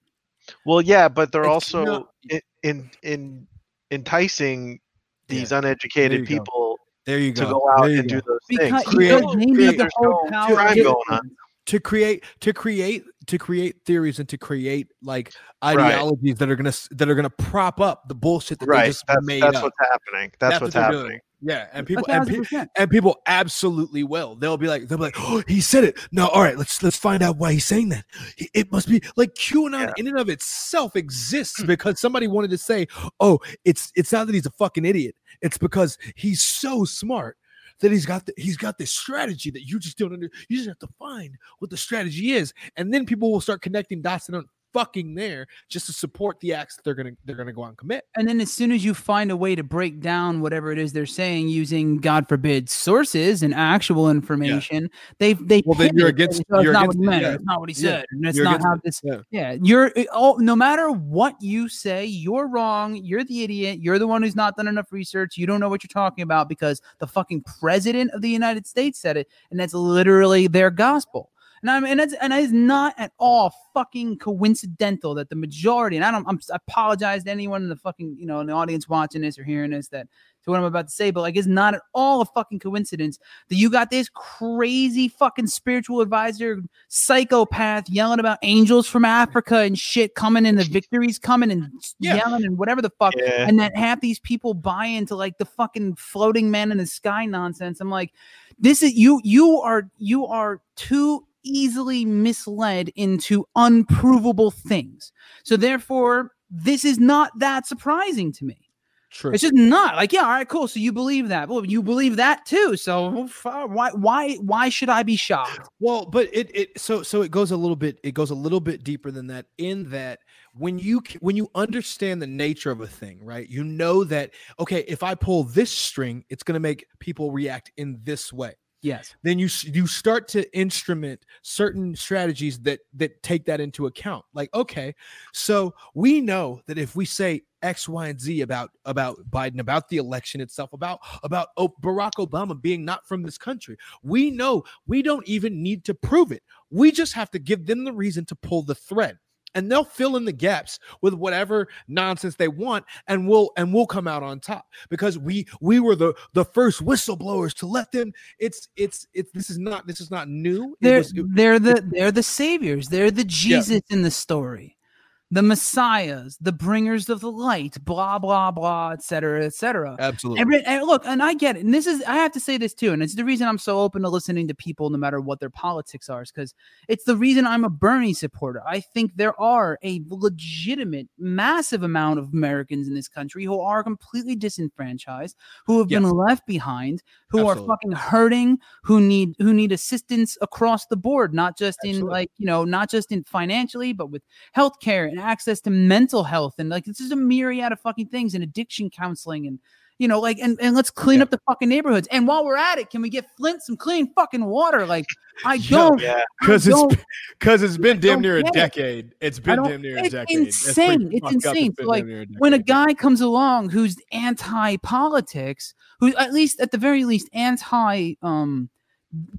Well, yeah, but they're It's also not- in, in in enticing these Yeah. Uneducated people go. People There you go. to go. go out There you and do those Because- things. Create, create the there's whole no power crime to- going on. to create to create to create theories and to create like Right. ideologies that are gonna that are gonna prop up the bullshit that they just That's, made that's up. what's happening. That's, That's what's what they're doing. Yeah, and people and, pe- and people absolutely will. They'll be like, they'll be like, oh, he said it. No, all right, let's let's find out why he's saying that. It must be like QAnon in and of itself exists Hmm. because somebody wanted to say, oh, it's it's not that he's a fucking idiot. It's because he's so smart that he's got the, he's got this strategy that you just don't under, you just have to find what the strategy is, and then people will start connecting dots and fucking there just to support the acts that they're gonna they're gonna go out and commit. And then as soon as you find a way to break down whatever it is they're saying using God forbid sources and actual information, they they well then you're against- so it's you're not what against he meant, yeah. it's not what he Yeah. and that's not how this. yeah. Yeah, you're oh, no matter what you say, you're wrong. You're the idiot. You're the one who's not done enough research. You don't know what you're talking about because the fucking president of the United States said it, and that's literally their gospel. And I mean, and it's and it's not at all fucking coincidental that the majority, and I don't, I'm, I apologize to anyone in the fucking, you know, in the audience watching this or hearing this that to what I'm about to say, but like, it's not at all a fucking coincidence that you got this crazy fucking spiritual advisor psychopath yelling about angels from Africa and shit coming and the victories coming and yelling and whatever the fuck, Yeah. and that half these people buy into like the fucking floating man in the sky nonsense. I'm like, this is you you are you are too easily misled into unprovable things so therefore this is not that surprising to me True. it's just not like yeah all right cool so you believe that well you believe that too so why why why should i be shocked Well, but it it so so it goes a little bit it goes a little bit deeper than that in that when you when you understand the nature of a thing, right? You know that okay, if I pull this string, it's going to make people react in this way. Yes Then you you start to instrument certain strategies that that take that into account. Like okay, so we know that if we say X, Y, and Z about about Biden, about the election itself, about about Barack Obama being not from this country, we know we don't even need to prove it. We just have to give them the reason to pull the thread. And they'll fill in the gaps with whatever nonsense they want, and we'll and we'll come out on top because we we were the the first whistleblowers to let them. It's it's it's this is not this is not new. They're was- it- they're the they're the saviors they're the jesus in the story the messiahs the bringers of the light blah blah blah etc etc Absolutely. Every, and look, and I get it. And this is, I have to say this too. And it's the reason I'm so open to listening to people, no matter what their politics are, is because it's the reason I'm a Bernie supporter. I think there are a legitimate, massive amount of Americans in this country who are completely disenfranchised, who have been left behind, who Absolutely. are fucking hurting, who need who need assistance across the board, not just in like you know, not just in financially, but with healthcare and access to mental health and like this is a myriad of fucking things and addiction counseling and you know like and, and let's clean up the fucking neighborhoods and while we're at it can we get flint some clean fucking water like i don't I because it's because it's been damn near a decade it. has been don't- damn near a decade. insane. pretty It's insane. been So, like a when a guy comes along who's anti-politics, who's at least at the very least anti um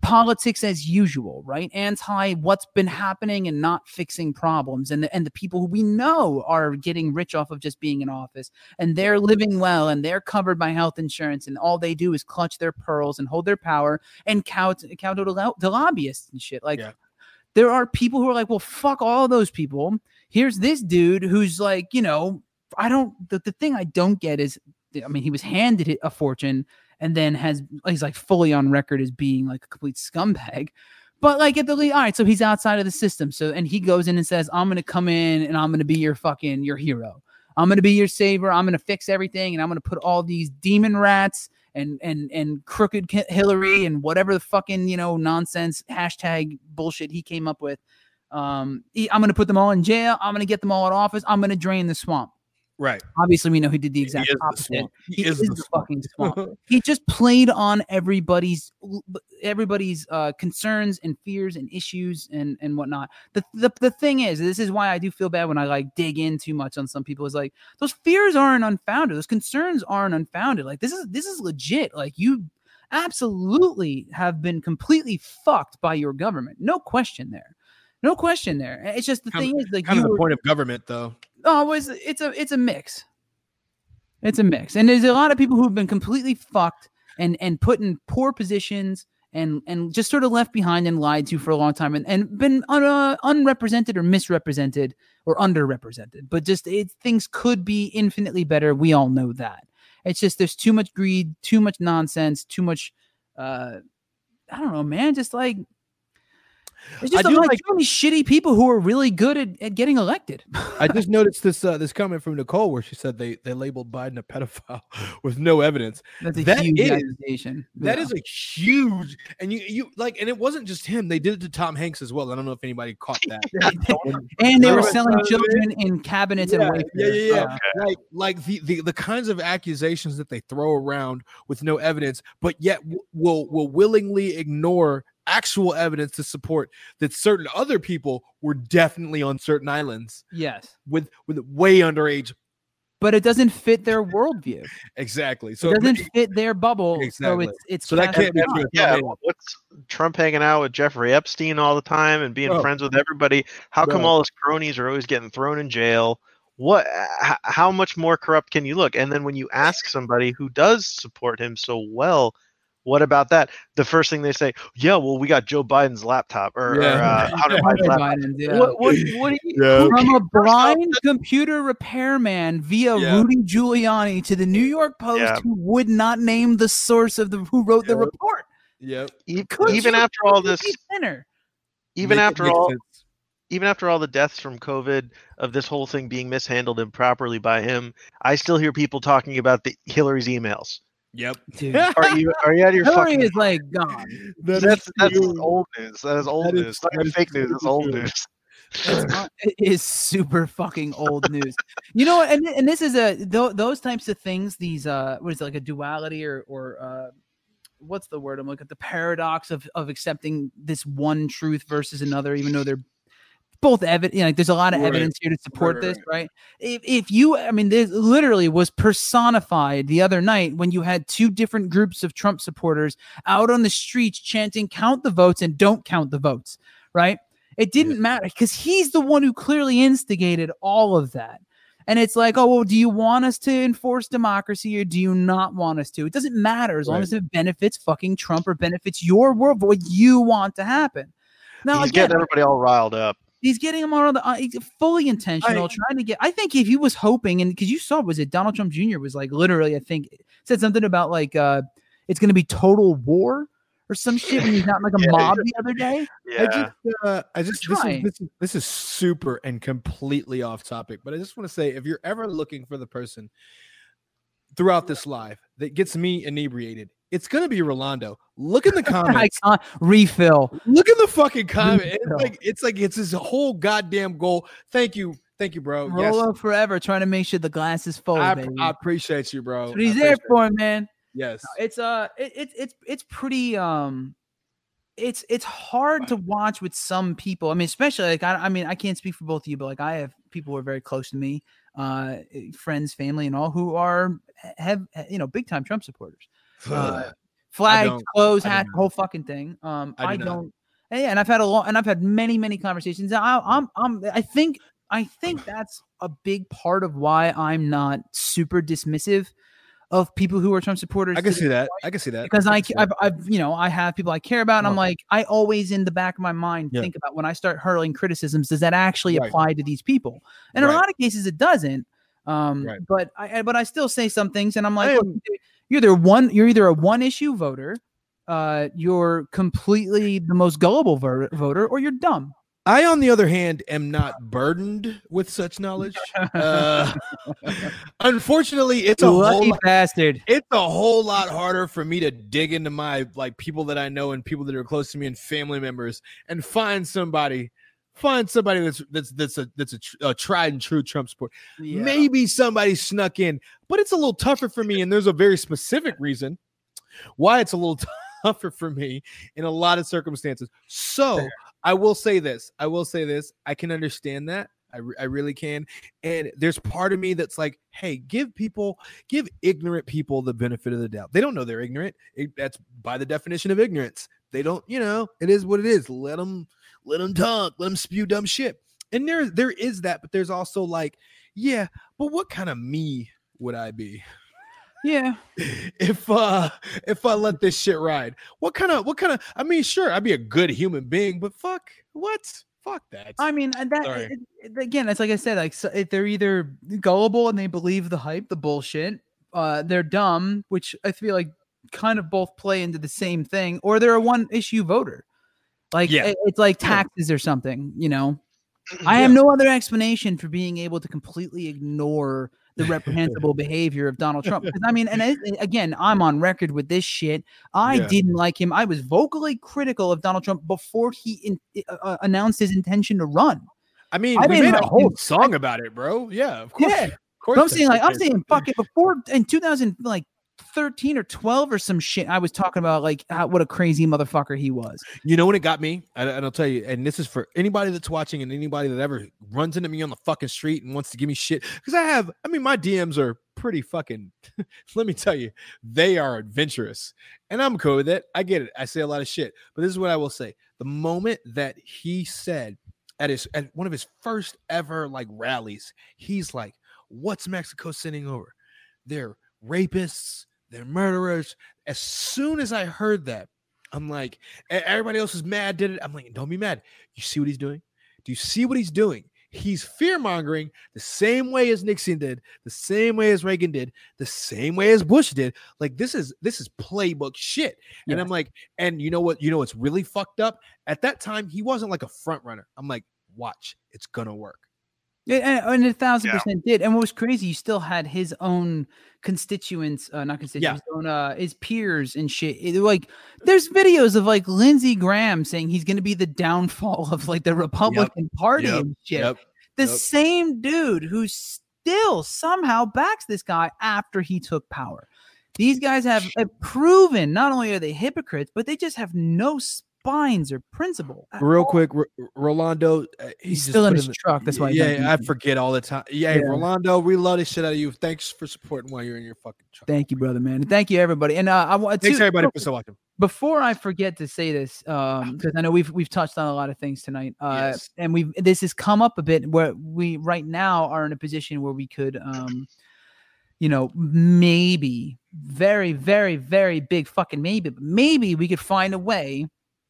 politics as usual, right? Anti what's been happening and not fixing problems, and the, and the people who we know are getting rich off of just being in office, and they're living well, and they're covered by health insurance, and all they do is clutch their pearls and hold their power and count count to lo- to lobbyists and shit. Like there are people who are like, well, fuck all those people. Here's this dude who's like, you know, I don't. The, the thing I don't get is, I mean, he was handed a fortune and then has he's like fully on record as being like a complete scumbag. But like at the all right, so he's outside of the system. So and he goes in and says, "I'm gonna come in and I'm gonna be your fucking your hero. I'm gonna be your savior. I'm gonna fix everything, and I'm gonna put all these demon rats and and and crooked Hillary and whatever the fucking you know nonsense hashtag bullshit he came up with. Um, I'm gonna put them all in jail. I'm gonna get them all out of office. I'm gonna drain the swamp. Right. Obviously, we know he did the exact is the opposite. swamp. He, is, the, fucking swamp. he just played on everybody's everybody's uh, concerns and fears and issues and and whatnot. The, the the thing is, this is why I do feel bad when I like dig in too much on some people. Is like those fears aren't unfounded. Those concerns aren't unfounded. Like this is this is legit. Like you absolutely have been completely fucked by your government. No question there. No question there. It's just the Kind of- thing is like kind of the were- point of government, though. Oh, it's it's a it's a mix. It's a mix, and there's a lot of people who've been completely fucked and and put in poor positions and and just sort of left behind and lied to for a long time and, and been un, uh, unrepresented or misrepresented or underrepresented. But just it, things could be infinitely better. We all know that. It's just there's too much greed, too much nonsense, too much. Uh, I don't know, man. Just like there's just I a do like- too many shitty people who are really good at, at getting elected. I just noticed this uh, this comment from Nicole where she said they they labeled Biden a pedophile with no evidence. That's a That huge is- accusation. That Yeah. is a huge, and you you like, and it wasn't just him. They did it to Tom Hanks as well. I don't know if anybody caught that. and they were selling children in cabinets yeah, Wayfair. yeah, yeah, yeah. Like, like the, the the kinds of accusations that they throw around with no evidence, but yet will will willingly ignore actual evidence to support that certain other people were definitely on certain islands Yes. with with way underage. But it doesn't fit their worldview. Exactly. So it doesn't fit their bubble. So Exactly. it's it's So that can't be true. Yeah, man. what's Trump hanging out with Jeffrey Epstein all the time and being Bro. friends with everybody? How come Bro. all his cronies are always getting thrown in jail? What? h- How much more corrupt can you look? And then when you ask somebody who does support him so well, what about that? The first thing they say, yeah, well, we got Joe Biden's laptop or, or, Yeah. uh, Hunter Hunter Biden's laptop. Biden's, yeah. What, what, what do you? Yeah. From a blind computer repairman via Yeah. Rudy Giuliani to the New York Post, Yeah. who would not name the source of the who wrote the report. Yep. Could even you after all this, be thinner? even Make after make all, sense. even after all the deaths from COVID, of this whole thing being mishandled improperly by him, I still hear people talking about the Hillary's emails. Yep. Dude. Are you are you out of your Hillary fucking? is like gone. That is that's that's old news. That is old That is- news. Not that is fake news. It's old true. news. It's it is super fucking old news. You know, and and this is a th- those types of things. These uh, what is it like a duality or or uh, what's the word I'm looking at? The paradox of of accepting this one truth versus another, even though they're both evident. You know, like there's a lot of Right. evidence here to support right, this, right? If if you, I mean, this literally was personified the other night when you had two different groups of Trump supporters out on the streets chanting "Count the votes" and "Don't count the votes," right? It didn't matter because he's the one who clearly instigated all of that. And it's like, oh, well, do you want us to enforce democracy or do you not want us to? It doesn't matter as long as it benefits fucking Trump or benefits your world, what you want to happen. Now, He's again, getting everybody all riled up. He's getting them all the uh, he's fully intentional, trying to get. I think if he was hoping, and because you saw, was it Donald Trump Jr. was like literally, I think said something about like uh it's going to be total war or some shit when he's not like a Yeah. mob the other day. I Yeah. just, uh, I just, this is, this is this is super and completely off topic, but I just want to say, if you're ever looking for the person throughout this live that gets me inebriated, it's gonna be Rolando. Look in the comments. Refill. Look in the fucking comment. It's like it's like it's his whole goddamn goal. Thank you, thank you, bro. Yes, Roll up forever, trying to make sure the glass is full. I, baby. I appreciate you, bro. That's what he's there for, for, man. Yes. It's uh, it, it, it's it's pretty um, it's it's hard to watch with some people. I mean, especially like I, I mean, I can't speak for both of you, but like I have people who are very close to me, uh, friends, family, and all who are have you know big time Trump supporters. Uh, flags, clothes, hat, whole fucking thing. Um, I do I, don't. and Yeah, and I've had a lot, and I've had many, many conversations. I, I'm, I'm, I think, I think that's a big part of why I'm not super dismissive of people who are Trump supporters. I can see that. I can see that. because I, can see that. I've, I've, you know, I have people I care about, and I'm like, I always in the back of my mind Yeah. think about when I start hurling criticisms, does that actually Right. apply to these people? And in a lot of cases, it doesn't. Um, Right. but I, but I still say some things, and I'm like, am- you're either one, you're either a one issue voter, uh, you're completely the most gullible voter, or you're dumb. I, on the other hand, am not burdened with such knowledge. Uh, unfortunately, it's a whole lucky lot, bastard. it's a whole lot harder for me to dig into my like people that I know and people that are close to me and family members and find somebody, find somebody that's that's that's a that's a, tr- a tried and true Trump support. Yeah. Maybe somebody snuck in, but it's a little tougher for me, and there's a very specific reason why it's a little tougher for me in a lot of circumstances. So I will say this. I will say this. I can understand that. I, re- I really can. And there's part of me that's like, hey, give people, give ignorant people the benefit of the doubt. They don't know they're ignorant. It- that's by the definition of ignorance. They don't, you know, it is what it is. Let them, let them talk. Let them spew dumb shit. And there, there is that, but there's also like, yeah, but what kind of me would I be? Yeah. if uh if I let this shit ride. What kind of what kind of I mean, sure, I'd be a good human being, but fuck what? Fuck that. I mean, that it- it- again, it's like I said, like so if they're either gullible and they believe the hype, the bullshit, uh, they're dumb, which I feel like kind of both play into the same thing, or they're a one issue voter. Like Yeah. it- it's like taxes or something, you know. I have no other explanation for being able to completely ignore the reprehensible behavior of Donald Trump. I mean, and it- again, I'm on record with this shit. I Yeah. didn't like him. I was vocally critical of Donald Trump before he in, uh, uh, announced his intention to run. I mean, I we made a whole him. song about it, bro. Yeah, of course. Yeah, of course. I'm saying like I'm saying fucking before in 2000 like 13 or 12 or some shit. I was talking about like what a crazy motherfucker he was. You know when it got me, and, and I'll tell you, and this is for anybody that's watching and anybody that ever runs into me on the fucking street and wants to give me shit. Because I have, I mean, my DMs are pretty fucking. let me tell you, they are adventurous, and I'm cool with it. I get it. I say a lot of shit, but this is what I will say: the moment that he said at his at one of his first ever like rallies, he's like, "What's Mexico sending over? They're rapists." They're murderers. As soon as I heard that, I'm like, everybody else is mad, did it? I'm like, don't be mad. You see what he's doing? Do you see what he's doing? He's fear mongering the same way as Nixon did, the same way as Reagan did, the same way as Bush did. Like this is this is playbook shit. And I'm like, and you know what? You know what's really fucked up? At that time, he wasn't like a front runner. I'm like, watch, it's gonna work. Yeah, and, and a thousand Yeah. percent did. And what was crazy, you still had his own constituents, uh, not constituents, his own, uh, his peers and shit. It- like, there's videos of like Lindsey Graham saying he's going to be the downfall of like the Republican Party Yep. and shit. Yep. The Yep. same dude who still somehow backs this guy after he took power. These guys have uh, proven not only are they hypocrites, but they just have no spines or principle. Real all. quick, R- Rolando, uh, he He's still in his the- truck, that's why he's not Yeah, I forget all the time. Yeah, Yeah. Rolando, we love the shit out of you. Thanks for supporting while you're in your fucking truck. Thank you, brother, man. And Thank you, everybody. And uh, I want Thanks to- everybody for still watching. Before I forget to say this, um, because I know we've we've touched on a lot of things tonight, uh, Yes. and we've this has come up a bit where we right now are in a position where we could, um, you know, maybe very, very, very big fucking maybe, but maybe we could find a way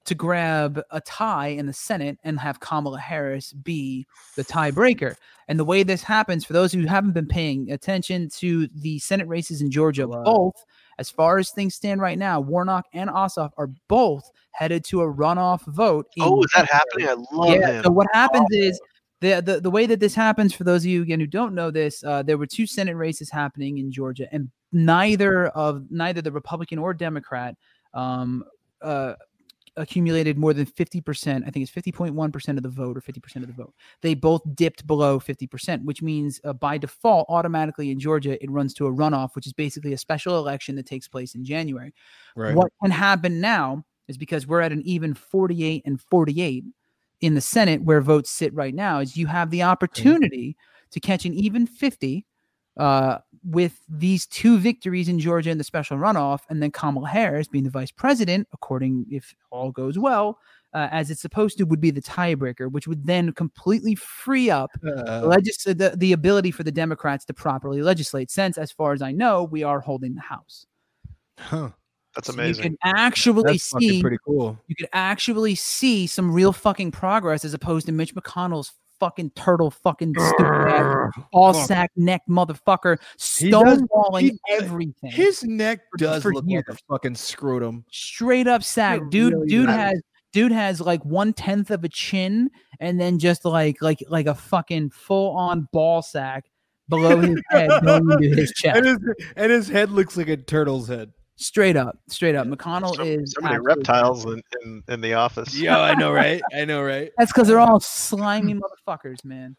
to grab a tie in the Senate and have Kamala Harris be the tiebreaker. And the way this happens, for those who haven't been paying attention to the Senate races in Georgia, both, as far as things stand right now, Warnock and Ossoff are both headed to a runoff vote. Oh, is that happening? I love yeah, him. So what happens is the, the the way that this happens for those of you again who don't know this, uh, there were two Senate races happening in Georgia, and neither of neither the Republican or Democrat um, uh, accumulated more than 50%. I think it's 50.1% of the vote or 50% of the vote. They both dipped below 50%, which means uh, by default, automatically in Georgia, it runs to a runoff, which is basically a special election that takes place in January. Right. What can happen now is because we're at an even 48 and 48 in the Senate where votes sit right now, is you have the opportunity to catch an even 50 uh, with these two victories in Georgia in the special runoff, and then Kamala Harris being the vice president, according if all goes well, uh, as it's supposed to, would be the tiebreaker, which would then completely free up Uh. the, legis- the, the ability for the Democrats to properly legislate. Since, as far as I know, we are holding the House. Huh. That's So amazing. You can actually That's see pretty cool. You could actually see some real fucking progress as opposed to Mitch McConnell's fucking turtle fucking stupid ass, all Fuck. sack neck motherfucker He does- he- uh, everything. His neck does for look years. like a fucking scrotum. straight up sack, It dude. really dude does. has dude has like one tenth of a chin and then just like like like a fucking full on ball sack below his head going into his chest. And his, and his head looks like a turtle's head. Straight up, straight up. McConnell is So many reptiles in, in, in the office. Yeah, I know, right? I know, right? That's because they're all slimy motherfuckers, man.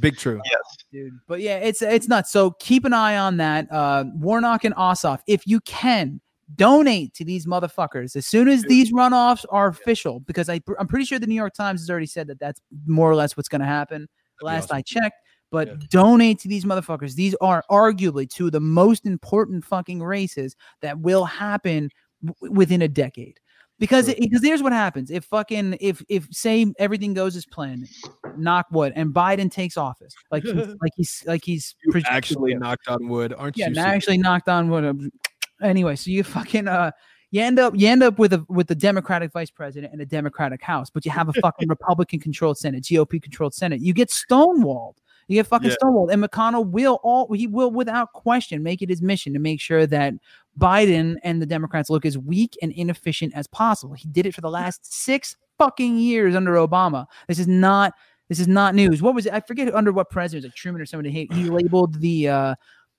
Big true. Yes. dude. But yeah, it's it's nuts. So keep an eye on that. Uh, Warnock and Ossoff, if you can, donate to these motherfuckers as soon as these runoffs are official. Because I, I'm pretty sure the New York Times has already said that that's more or less what's going to happen. Last I checked. But donate to these motherfuckers. These are arguably two of the most important fucking races that will happen w- within a decade. Because because here's what happens if fucking if if say everything goes as planned, knock wood, and Biden takes office. Like he's, like he's like he's projected actually knocked on wood, aren't yeah, you? Super? actually knocked on wood. Anyway, so you fucking uh you end up you end up with a with the Democratic vice president and a Democratic House, but you have a fucking Republican controlled Senate, GOP controlled Senate. You get stonewalled. You get fucking Yeah. stonewalled. And McConnell will all he will without question make it his mission to make sure that Biden and the Democrats look as weak and inefficient as possible. He did it for the last six fucking years under Obama. This is not this is not news. What was it? I forget under what president, it was like Truman or somebody. He, he labeled the uh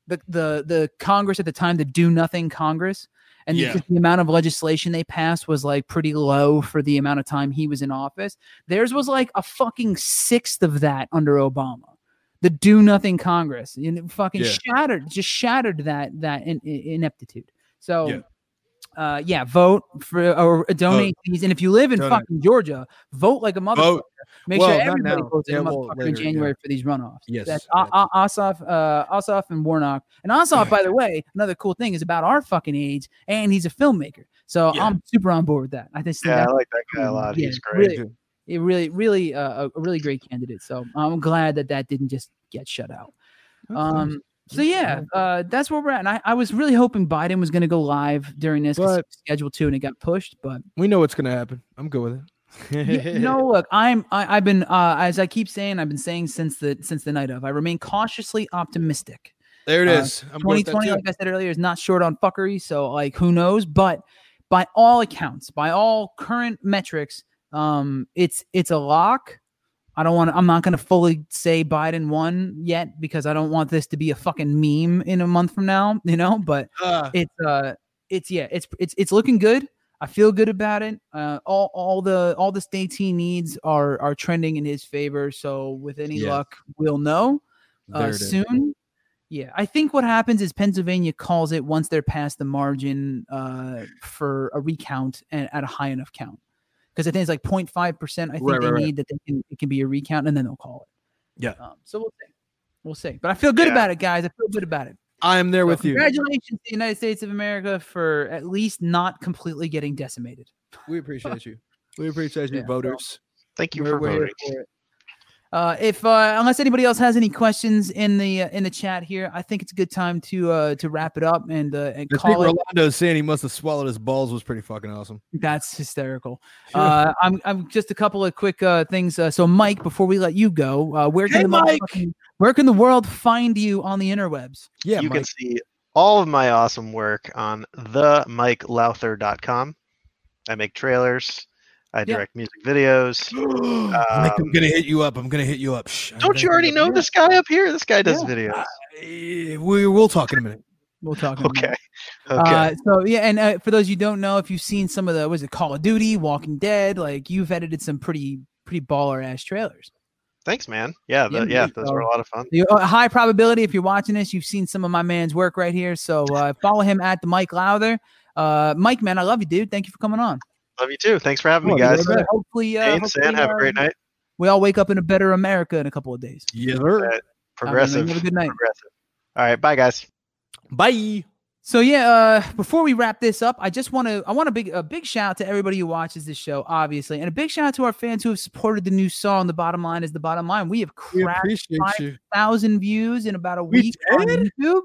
the the the Congress at the time the do nothing Congress. And Yeah. the amount of legislation they passed was like pretty low for the amount of time he was in office. Theirs was like a fucking sixth of that under Obama. The do nothing Congress, and it fucking Yeah. shattered, just shattered that that in, in- ineptitude. So, Yeah. uh, yeah, vote for or donate these. And if you live in Donate. fucking Georgia, vote like a motherfucker. Vote. Make Well, sure everybody votes Yeah, in, a motherfucker in later, yeah. January for these runoffs. Yes, That's O- O- Ossoff, uh, Ossoff and Warnock. And Ossoff, by the way, another cool thing is about our fucking age, and he's a filmmaker. So I'm super on board with that. I just think Yeah, I like that guy a lot. yeah, He's great. Really, it really, really, uh, a- really great candidate. So I'm glad that that didn't just get shut out. Um, so yeah, uh, that's where we're at. And I, I was really hoping Biden was going to go live during this But- was scheduled and it got pushed. But We know what's gonna happen. I'm good with it. you, you know, look, I'm I, I've been uh, as I keep saying, I've been saying since the since the night of. I remain cautiously optimistic. There it Uh, is. I'm good with that 2020, like I said earlier, is not short on fuckery. So like, who knows? But by all accounts, by all current metrics, um, it's it's a lock. I don't want. I'm not going to fully say Biden won yet because I don't want this to be a fucking meme in a month from now. You know, but Ah. it's uh, it's yeah, it's it's it's looking good. I feel good about it. Uh, all all the all the states he needs are are trending in his favor. So with any Yeah. luck, we'll know uh, it is. soon. Yeah, I think what happens is Pennsylvania calls it once they're past the margin uh, for a recount and at a high enough count. Because I think it's like 0.5 percent. I think Right, they right, right. need that they can it can be a recount and then they'll call it. Yeah. Um, so we'll see. We'll see. But I feel good Yeah. about it, guys. I feel good about it. I am there So with you. Congratulations to the United States of America for at least not completely getting decimated. We appreciate you. We appreciate you, Yeah, so- voters. Thank you We're- for we're here voting. for it. Uh, if uh, unless anybody else has any questions in the uh, in the chat here, I think it's a good time to uh, to wrap it up and uh, and I think call it. Rolando saying he must have swallowed his balls was pretty fucking awesome. That's hysterical. Uh, I'm I'm just a couple of quick uh, things. Uh, so, Mike, before we let you go, uh, where can Hey, the Mike! where can the world find you on the interwebs? Yeah, you can see all of my awesome work on themikelowther.com. I make trailers. I Yeah. direct music videos. Mike, I'm Um, gonna hit you up. I'm gonna hit you up. Shh, don't you already know this guy up here? This guy does Yeah. videos. Eh, We we'll talk in a minute. We'll talk. in a. Okay. Okay. Uh, so yeah, and uh, for those you don't know, if you've seen some of the was it Call of Duty, Walking Dead, like you've edited some pretty pretty baller ass trailers. Thanks, man. Yeah, Yeah, the, yeah, dude, those were a lot of fun. Uh, high probability if you're watching this, you've seen some of my man's work right here. So uh, follow him at the Mike Lowther. Uh, Mike, man, I love you, dude. Thank you for coming on. Love you too. Thanks for having me, guys. right. Hopefully, uh, Hey, hopefully, San, have a great uh, night. We all wake up in a better America in a couple of days. Yes, Uh, Progressive. have a good night. Progressive. All right, bye, guys. Bye. So yeah, uh, before we wrap this up, I just want to I want a big a big shout out to everybody who watches this show, obviously, and a big shout out to our fans who have supported the new song. The bottom line is the bottom line. We have We cracked appreciate five you. thousand views in about a We week on? YouTube.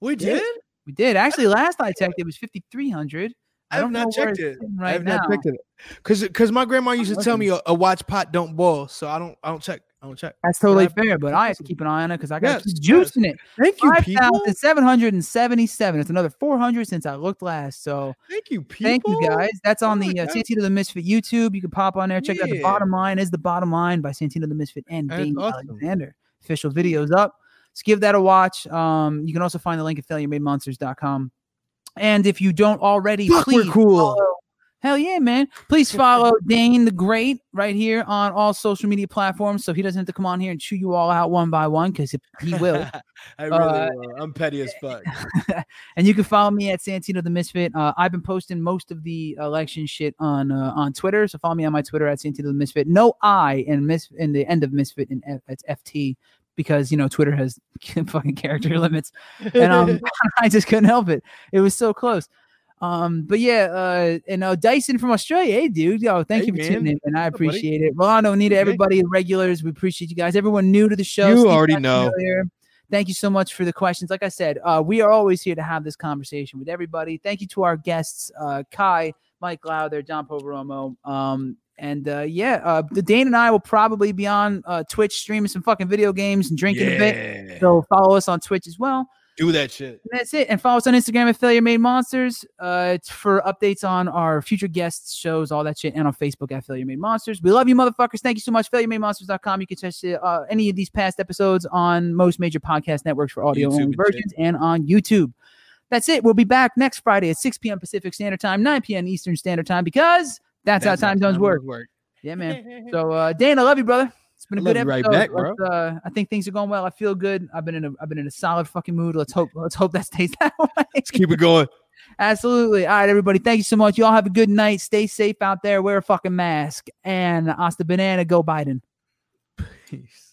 We Yeah, did. We did actually. Last I checked, it was fifty three hundred. I have not checked it. sitting I have now. not checked it. Cause, cause my grandma used to tell me a, a watch pot don't boil, so I don't, I don't check. I don't check. That's totally But fair, but I have to keep an eye on it because I got Yes, juicing it. Thank you, Five people. thousand seven hundred and seventy-seven. It's another four hundred since I looked last. So Thank you, people. Thank you guys. That's on Oh the uh. Santino the Misfit YouTube. You can pop on there, check out the bottom line is the bottom line by Santino the Misfit and Dane awesome. Alexander. Official videos up. Let's give that a watch. Um, you can also find the link at failureMadeMonsters.com. And if you don't already, Fuck, we're please cool. follow- Hell yeah, man. Please follow Dane the Great right here on all social media platforms so he doesn't have to come on here and chew you all out one by one because he will. I really Uh, will. I'm petty as fuck. and you can follow me at Santino the Misfit. Uh, I've been posting most of the election shit on uh, on Twitter, so follow me on my Twitter at Santino the Misfit. No I in mis in the end of Misfit and F, it's FT because you know Twitter has fucking character limits, and um, I just couldn't help it. It was so close. Um, but yeah, uh, and uh, Dyson from Australia, hey dude, yo, thank Hey, you for man. tuning in, and I What's up, buddy? appreciate it. Rolando, Anita, Okay. everybody, regulars, we appreciate you guys. Everyone new to the show, You Steve already know. earlier, Thank you so much for the questions. Like I said, uh, we are always here to have this conversation with everybody. Thank you to our guests, uh, Kai, Mike Lowther, John Poveromo. Um, and uh, yeah, uh, the Dane and I will probably be on uh, Twitch streaming some fucking video games and drinking a bit. Yeah. So follow us on Twitch as well. Do that shit. And that's it. And follow us on Instagram at Failure Made Monsters. Uh, it's for updates on our future guests, shows, all that shit, and on Facebook at Failure Made Monsters. We love you, motherfuckers. Thank you so much. FailureMadeMonsters.com. You can check uh, any of these past episodes on most major podcast networks for audio only versions and on YouTube. That's it. We'll be back next Friday at 6 p.m. Pacific Standard Time, 9 p.m. Eastern Standard Time, because that's, That's how time zones work. work. Yeah, man. so, uh, Dan, I love you, brother. It's been a good you right episode. back. Uh, I think things are going well. I feel good. I've been in a I've been in a solid fucking mood. Let's hope let's hope that stays that way. Let's keep it going. Absolutely. All right, everybody. Thank you so much. You all have a good night. Stay safe out there. Wear a fucking mask. And hasta banana. Go Biden. Peace.